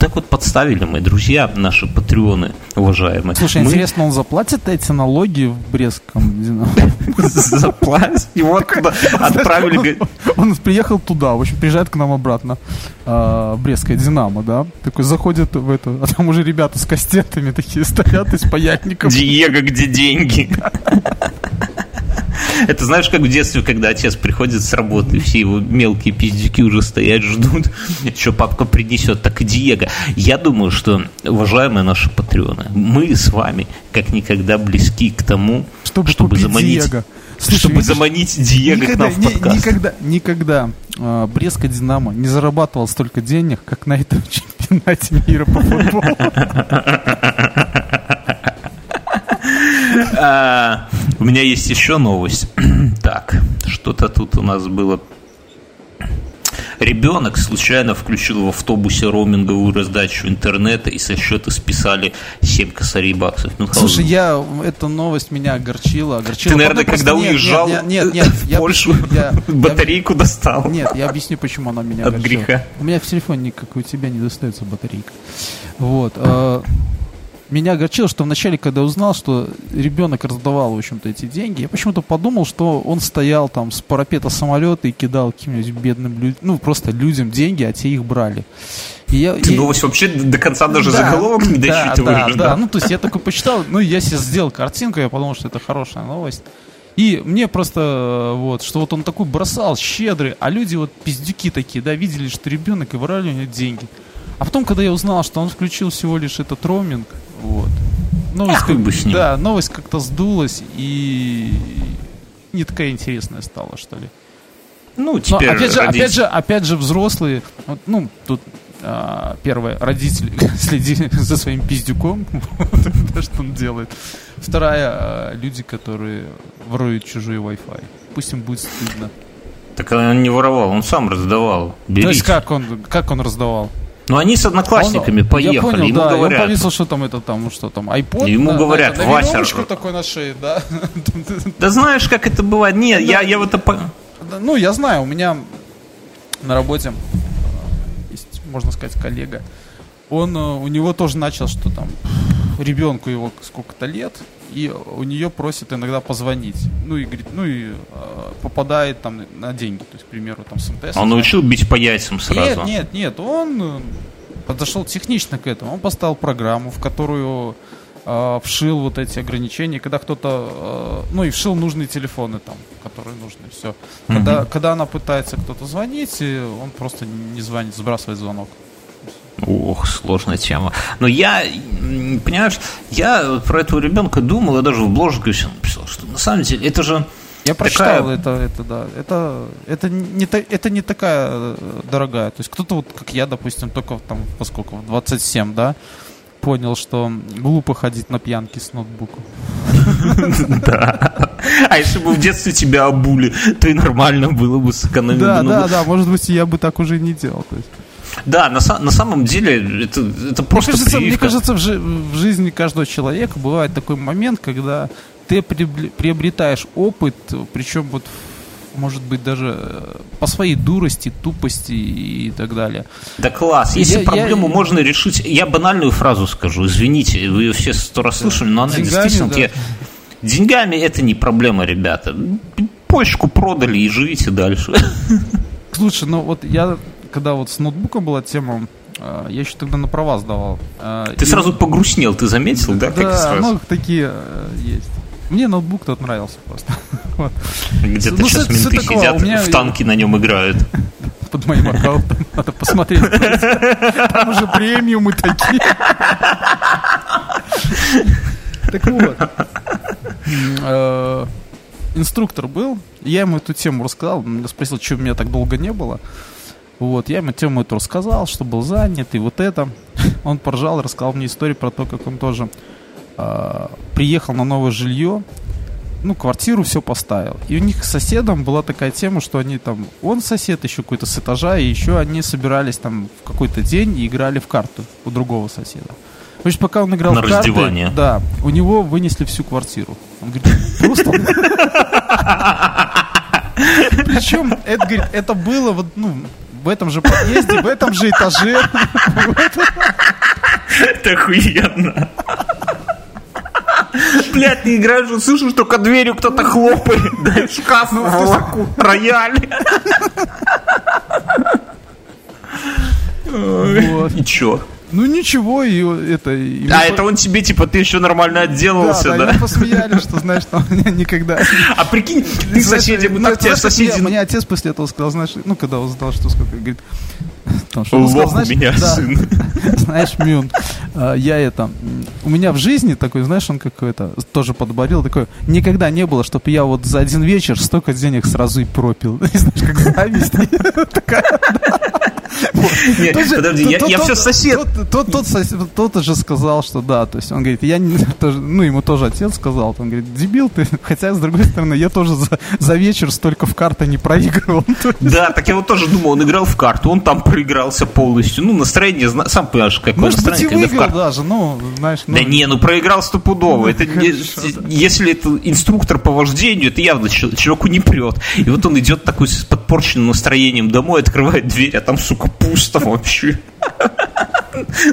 так вот подставили мы, друзья, наши патреоны, уважаемые. Слушай, мы... интересно, он заплатит эти налоги в Брестском Динамо? Заплатит? Его оттуда отправили. Он приехал туда, в общем, приезжает к нам обратно а, в Брестское Динамо, да? Такой заходит в это, а там уже ребята с кастетами такие стоят из паятников. Диего, где деньги? Это знаешь, как в детстве, когда отец приходит с работы, все его мелкие пиздюки уже стоят, ждут, что папка принесет. Так и Диего. Я думаю, что, уважаемые наши патреоны, мы с вами как никогда близки к тому, чтобы, чтобы заманить... Диего. Слушай, чтобы видишь, заманить Диего никогда, к нам в подкаст. Никогда, никогда э, Брестка Динамо не зарабатывал столько денег, как на этом чемпионате мира по футболу. У меня есть еще новость. Так, что-то тут у нас было. Ребенок случайно включил в автобусе роуминговую раздачу интернета и со счета списали 7 косарей баксов. Слушай, я, эта новость меня огорчила. огорчила Ты, наверное, когда нет, уезжал нет, нет, нет, в Польшу, я, батарейку я, достал. Нет, я объясню, почему она меня От огорчила. греха. У меня в телефоне, как у тебя, не достается батарейка. Вот. Э, меня огорчило, что вначале, когда узнал, что ребенок раздавал, в общем-то, эти деньги, я почему-то подумал, что он стоял там с парапета самолета и кидал каким-нибудь бедным людям, ну, просто людям деньги, а те их брали. И я, Ты и... новость вообще до конца даже да, заголовок не досчитываешь, да, да, да, ну, то есть я такой почитал, ну, я себе сделал картинку, я подумал, что это хорошая новость. И мне просто вот, что вот он такой бросал, щедрый, а люди вот пиздюки такие, да, видели, что ребенок и врали у него деньги. А потом, когда я узнал, что он включил всего лишь этот роуминг, вот. Новость, как, бы с ним. Да, новость как-то сдулась и не такая интересная стала, что ли. Ну, теперь Но, опять же, опять же, опять же, взрослые, вот, ну, тут а, первое, родители следили за своим пиздюком, что он делает. Вторая, а, люди, которые воруют чужой Wi-Fi. Пусть им будет стыдно. Так он не воровал, он сам раздавал. Берите. То есть как он, как он раздавал? Ну, они с одноклассниками он, поехали. Я понял, ему да, говорят, он повесил, что там это там, что там, iPod. Ему на, говорят, на, Вася. Такой на шее, да. Да знаешь, как это бывает? Нет, да, я, я в это... Ну, я знаю, у меня на работе есть, можно сказать, коллега. Он, э, у него тоже начал, что там, ребенку его сколько-то лет, и у нее просит иногда позвонить. Ну и говорит, ну и э, попадает там на деньги, то есть, к примеру, там с МТС. Он научил бить по яйцам сразу? Нет, нет, нет, он э, подошел технично к этому. Он поставил программу, в которую э, вшил вот эти ограничения, когда кто-то, э, ну и вшил нужные телефоны там, которые нужны, все. Когда, когда она пытается кто-то звонить, он просто не звонит, сбрасывает звонок. Ох, сложная тема. Но я, понимаешь, я про этого ребенка думал, я даже в бложке все написал, что на самом деле это же... Я прочитал такая... это, это, да. Это, это, не, это не такая э, дорогая. То есть кто-то, вот как я, допустим, только там, поскольку в 27, да, понял, что глупо ходить на пьянки с ноутбуком. Да. А если бы в детстве тебя обули, то и нормально было бы сэкономить. Да, да, да. Может быть, я бы так уже не делал. Да, на, на самом деле это, это просто мне кажется, мне кажется в, жи- в жизни каждого человека бывает такой момент, когда ты приобретаешь опыт, причем вот может быть, даже э, по своей дурости, тупости и так далее. Да класс. Если я, проблему я... можно решить... Я банальную фразу скажу, извините, вы ее все сто раз слышали, но она Деньгами, действительно... Да. Деньгами это не проблема, ребята. Почку продали и живите дальше. Слушай, ну вот я когда вот с ноутбуком была тема, А, я еще тогда на права сдавал. А, ты и... сразу погрустнел, ты заметил, да? Да, сразу? ну такие э, есть. Мне ноутбук тот нравился просто. вот. Где-то ну, сейчас менты такого, сидят, меня... в танки на нем играют. Под моим аккаунтом. Надо посмотреть. Там уже премиумы такие. Так вот. Э, инструктор был. Я ему эту тему рассказал. Спросил, что меня так долго не было. Вот, я ему тему эту рассказал, что был занят, и вот это. Он поржал, рассказал мне историю про то, как он тоже э, приехал на новое жилье, ну, квартиру все поставил. И у них с соседом была такая тема, что они там, он сосед еще какой-то с этажа, и еще они собирались там в какой-то день и играли в карту у другого соседа. В общем, пока он играл на в карты, да, у него вынесли всю квартиру. Он говорит, просто... Причем, это, говорит, это было вот, ну, в этом же подъезде, в этом же этаже. Это охуенно. Блядь, не играешь, слышу, только дверью кто-то хлопает. Да, шкаф, ну, рояль. И чё? Ну ничего, и это... И а, это он тебе, типа, ты еще нормально отделался, да? Да, да? посмеяли, что, знаешь, там никогда... А прикинь, ты соседи, ну, как тебя соседи... Мне отец после этого сказал, знаешь, ну, когда он знал, что сколько, говорит, Потому что Лох сказал, у меня да, сын. Знаешь, Мюн, а, я это... У меня в жизни такой, знаешь, он какой-то тоже подборил, такой, никогда не было, чтобы я вот за один вечер столько денег сразу и пропил. Знаешь, как зависть. Нет, подожди, я все сосед. Тот же сказал, что да, то есть он говорит, я ну ему тоже отец сказал, он говорит, дебил ты, хотя с другой стороны, я тоже за вечер столько в карты не проигрывал. Да, так я вот тоже думал, он играл в карту, он там проигрался полностью, ну настроение, сам понимаешь, какое Может настроение, быть, и выиграл даже, ну, знаешь. Да не, ну проиграл стопудово, это если это инструктор по вождению, это явно человеку не прет. И вот он идет такой с подпорченным настроением домой, открывает дверь, а там, сука, пусто вообще.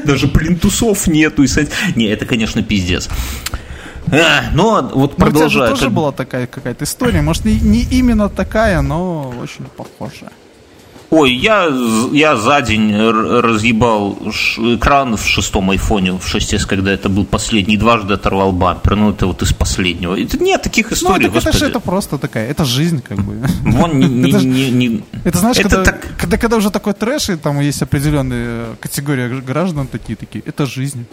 Даже плинтусов нету. И... Не, это, конечно, пиздец. А, но вот продолжая. Ну, тоже была такая какая-то история. Может, не, не именно такая, но очень похожая. Ой, я, я за день разъебал экран в шестом айфоне, в 6s, когда это был последний, дважды оторвал бампер. Ну, это вот из последнего. Это нет таких ну, историй, ну, это, это же это просто такая, это жизнь, как бы. Вон, не, это, не, не, это знаешь, это когда, так... когда, когда уже такой трэш, и там есть определенная категория граждан такие, такие, это жизнь.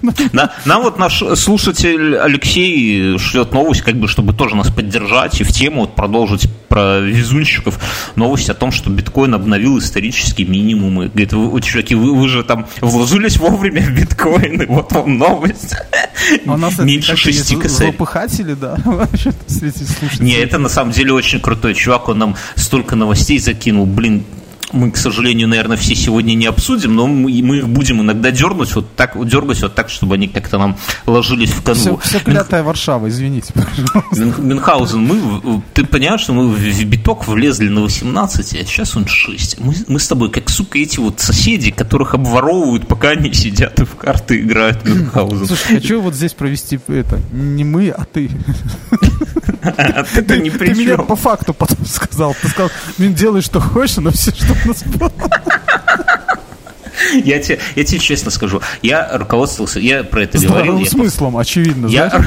На, нам вот наш слушатель Алексей шлет новость, как бы, чтобы тоже нас поддержать и в тему вот продолжить про везунщиков. Новость о том, что биткоин обновил исторические минимумы. Говорит, вы, чуваки, вы, вы же там вложились вовремя в биткоины, вот вам новость. А у нас Меньше шести косарей. Злопыхатели, да, слушателей. Не, это на самом деле очень крутой чувак, он нам столько новостей закинул, блин, мы, к сожалению, наверное, все сегодня не обсудим, но мы, мы их будем иногда дернуть вот так, дергать вот так, чтобы они как-то нам ложились в канву. Все, все клятая Мин... Варшава, извините, пожалуйста. Мюнхгаузен, мы, ты понимаешь, что мы в биток влезли на 18, а сейчас он 6. Мы, мы с тобой, как, сука, эти вот соседи, которых обворовывают, пока они сидят и в карты играют Мюнхгаузен. Слушай, хочу вот здесь провести это, не мы, а ты. При Ты меня по факту потом сказал. Ты сказал, Мин, делай, что хочешь, но все, что нас было. Я тебе, я тебе честно скажу, я руководствовался, я про это Здравым говорил. смыслом, я, очевидно, я,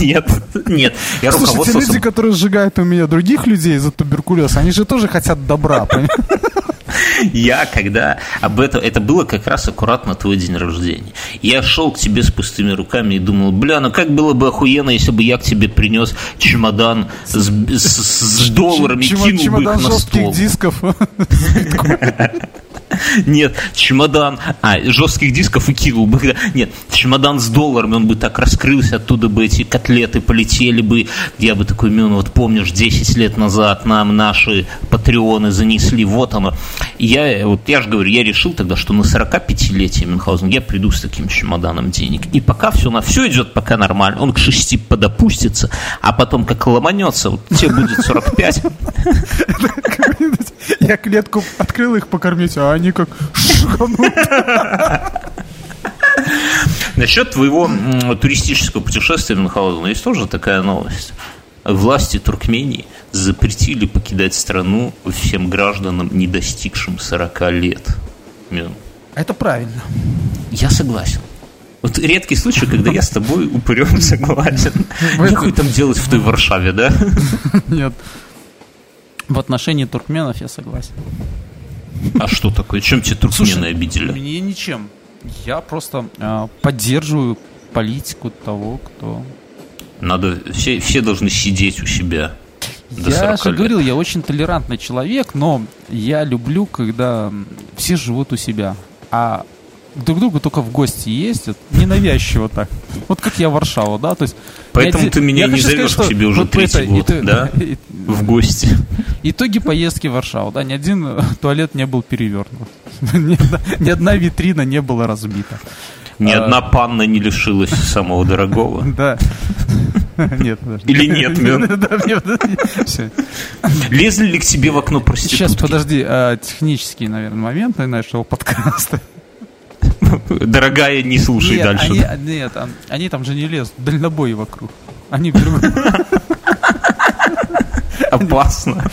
Нет, нет, я Слушай, руководствовался... те люди, которые сжигают у меня других людей за туберкулез, они же тоже хотят добра, Я, когда об этом, это было как раз аккуратно твой день рождения. Я шел к тебе с пустыми руками и думал, бля, ну как было бы охуенно, если бы я к тебе принес чемодан с, с, с долларами, кинул бы их на стол. дисков. Нет, чемодан, а, жестких дисков и кинул бы. Нет, чемодан с долларами, он бы так раскрылся, оттуда бы эти котлеты полетели бы. Я бы такой, ну вот помнишь, 10 лет назад нам наши патреоны занесли, вот оно. Я, вот я же говорю, я решил тогда, что на 45-летие Мюнхгаузен я приду с таким чемоданом денег. И пока все на все идет, пока нормально, он к 6 подопустится, а потом как ломанется, вот тебе будет 45. Я клетку открыл их покормить, а они как шуханут. Насчет твоего туристического путешествия в Мюнхгаузен есть тоже такая новость. Власти Туркмении запретили покидать страну всем гражданам, не достигшим 40 лет. Это правильно. Я согласен. Вот редкий случай, когда я с тобой упырем согласен. Нехуй там делать в той Варшаве, да? Нет. В отношении туркменов я согласен. А что такое? Чем тебе туркмены Слушай, обидели? Мне ничем. Я просто э, поддерживаю политику того, кто... Надо, все, все должны сидеть у себя. Я же говорил, я очень толерантный человек, но я люблю, когда все живут у себя. А друг другу только в гости ездят, ненавязчиво так. Вот как я в Варшаву, да, то есть... Поэтому ты меня не зовешь сказать, к себе уже вот третий это, год, это, да, и, в гости. Итоги поездки в Варшаву, да, ни один туалет не был перевернут, ни одна, ни одна витрина не была разбита. Ни а, одна панна не лишилась самого дорогого. Да. Нет, Или нет, Лезли ли к тебе в окно проститутки? Сейчас, подожди, а, технический, наверное, момент нашего подкаста. Дорогая, не слушай нет, дальше. Они, нет, они там же не лезут, дальнобой вокруг. Они Опасно.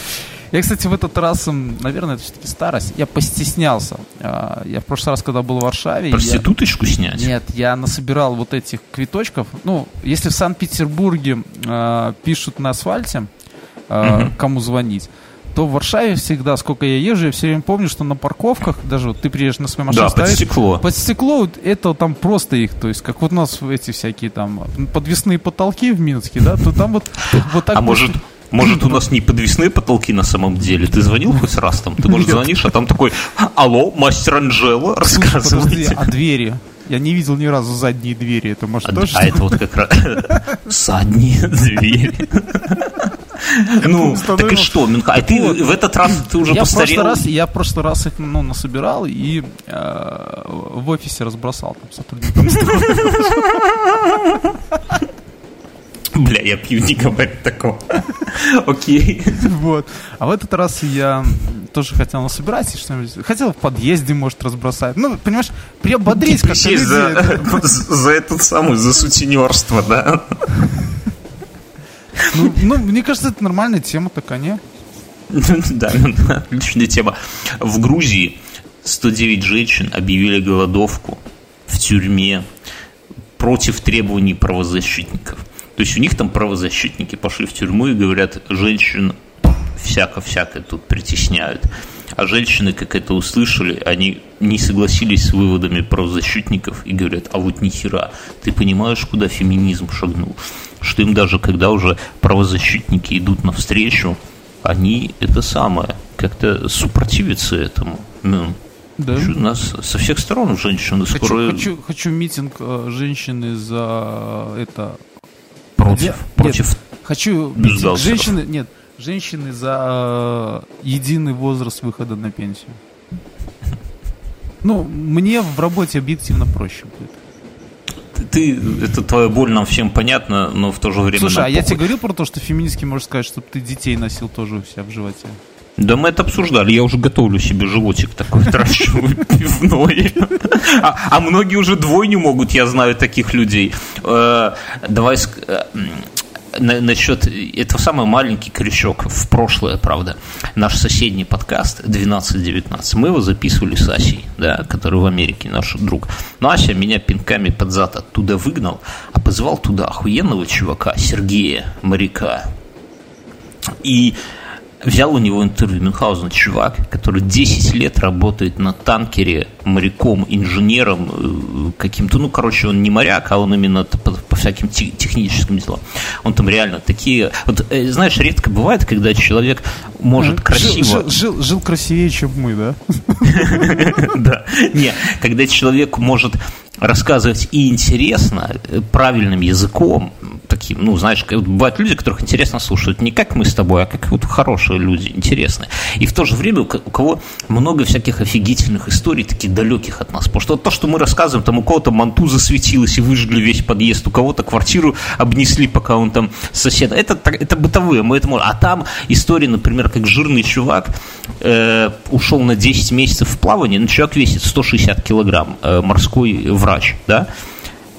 Я, кстати, в этот раз, наверное, это все-таки старость, я постеснялся. А, я в прошлый раз, когда был в Варшаве... Проституточку я... снять? Нет, я насобирал вот этих квиточков. Ну, если в Санкт-Петербурге э, пишут на асфальте, э, угу. кому звонить, то в Варшаве всегда, сколько я езжу, я все время помню, что на парковках, даже вот ты приедешь на свою машину, да, ставишь, под стекло. Под стекло это там просто их, то есть как вот у нас эти всякие там подвесные потолки в Минске, да, то там вот, вот так. А может, может, у нас не подвесные потолки на самом деле? Ты звонил хоть раз там? Ты, может, звонишь, а там такой, алло, мастер Анжела, рассказывайте. а двери? Я не видел ни разу задние двери. Это может а, тоже... А это вот как раз... Задние двери. Ну, так и что, Минха? А ты в этот раз ты уже постарел? Раз, я в прошлый раз их ну, насобирал и э, в офисе разбросал там сотрудникам. Бля, я пью, не говорит такого. Окей. Вот. А в этот раз я тоже хотел насобирать что-нибудь. Хотел в подъезде, может, разбросать. Ну, понимаешь, приободрить как-то за, за этот самый, за сутенерство, да? Ну, ну, мне кажется, это нормальная тема такая, не? Да, отличная тема. В Грузии 109 женщин объявили голодовку в тюрьме против требований правозащитников. То есть у них там правозащитники пошли в тюрьму и говорят, женщин всяко-всяко тут притесняют. А женщины, как это услышали, они не согласились с выводами правозащитников и говорят, а вот нихера, ты понимаешь, куда феминизм шагнул? Что им даже когда уже правозащитники идут навстречу, они это самое, как-то супротивятся этому. Ну, да. У нас со всех сторон женщины хочу, скоро... Хочу, хочу митинг э, женщины за это Против. Я, против. Нет, хочу женщины, нет, женщины за э, единый возраст выхода на пенсию. Ну, мне в работе объективно проще будет. Ты, это твоя боль нам всем понятно, но в то же время. Слушай, а я тебе говорил про то, что феминистки можешь сказать, чтобы ты детей носил тоже у себя в животе. Да мы это обсуждали, я уже готовлю себе животик такой, отращиваю пивной. А, а многие уже двойню могут, я знаю таких людей. Э, давай э, насчет этого самый маленький крючок в прошлое, правда. Наш соседний подкаст 12-19, мы его записывали с Асей, да, который в Америке, наш друг. Но Ася меня пинками под зад оттуда выгнал, а позвал туда охуенного чувака, Сергея, моряка. И взял у него интервью Мюнхгаузен, чувак, который 10 лет работает на танкере моряком, инженером, э, каким-то, ну, короче, он не моряк, а он именно по, по всяким техническим делам. Он там реально такие... Вот, э, знаешь, редко бывает, когда человек может красиво... Жил, жил, жил красивее, чем мы, да? Да. Не, когда человек может рассказывать и интересно, э, правильным языком, таким, ну, знаешь, бывают люди, которых интересно слушают, не как мы с тобой, а как вот хорошие люди, интересные. И в то же время у кого много всяких офигительных историй, таких далеких от нас. Потому что то, что мы рассказываем, там у кого-то манту засветилась и выжгли весь подъезд, у кого-то квартиру обнесли, пока он там сосед. Это, это бытовые, мы это можем. А там история, например, как жирный чувак э, ушел на 10 месяцев в плавание, но ну, человек весит 160 килограмм, э, морской врач, да,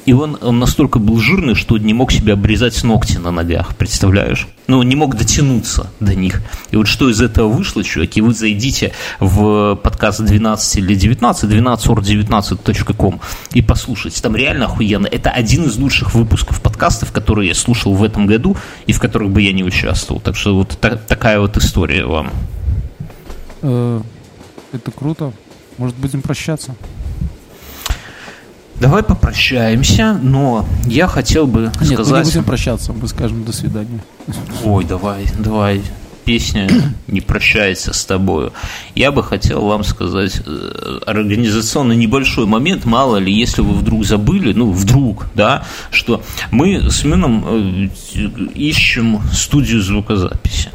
и он, он настолько был жирный, что не мог себе обрезать ногти на ногах, представляешь? Ну, не мог дотянуться до них. И вот что из этого вышло, чуваки, вы зайдите в подкаст 12 или 19, 12.19.com и послушайте. Там реально охуенно. Это один из лучших выпусков подкастов, которые я слушал в этом году и в которых бы я не участвовал. Так что вот та- такая вот история вам. Э, это круто. Может, будем прощаться? Давай попрощаемся, но я хотел бы Нет, сказать... мы не будем прощаться, мы скажем до свидания. Ой, давай, давай. Песня не прощается с тобою. Я бы хотел вам сказать э, организационный небольшой момент, мало ли, если вы вдруг забыли, ну, вдруг, да, что мы с Мином э, ищем студию звукозаписи.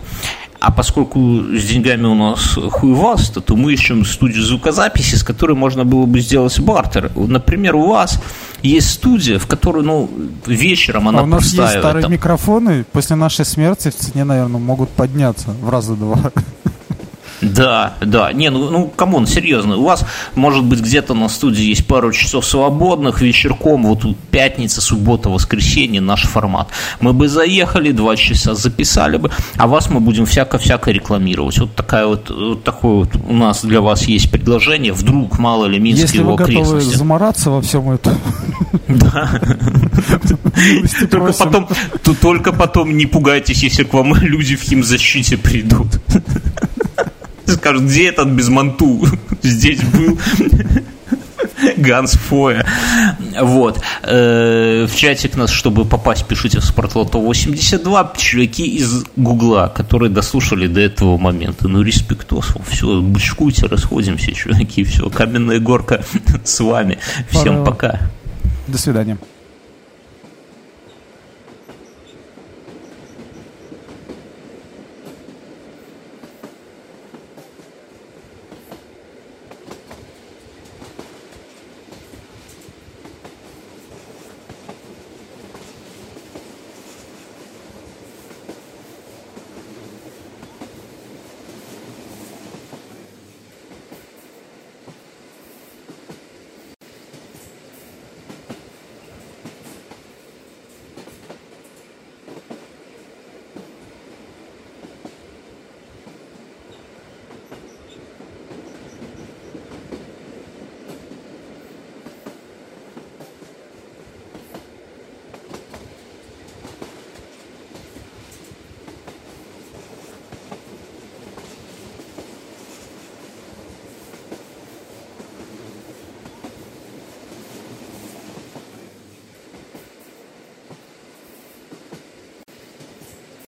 А поскольку с деньгами у нас хуевасто, то мы ищем студию звукозаписи, с которой можно было бы сделать бартер. Например, у вас есть студия, в которой, ну, вечером она а у нас есть старые там. микрофоны, после нашей смерти в цене, наверное, могут подняться в раза два. Да, да. Не, ну, ну, come on, серьезно. У вас, может быть, где-то на студии есть пару часов свободных вечерком, вот пятница, суббота, воскресенье, наш формат. Мы бы заехали, два часа записали бы, а вас мы будем всяко-всяко рекламировать. Вот такая вот, вот такое вот у нас для вас есть предложение. Вдруг, мало ли, Минск Если его вы готовы окрестности. замораться во всем этом, Да. Только потом, то- только потом не пугайтесь, если к вам люди в химзащите придут. Скажут, где этот без манту? Здесь был. Ганс Фоя. Вот. Э, В чатик нас, чтобы попасть, пишите в Спортлото 82. Чуваки из Гугла, которые дослушали до этого момента. Ну, респектос. Все, бычкуйте, расходимся, чуваки. Все, каменная горка с вами. Всем пока. До свидания.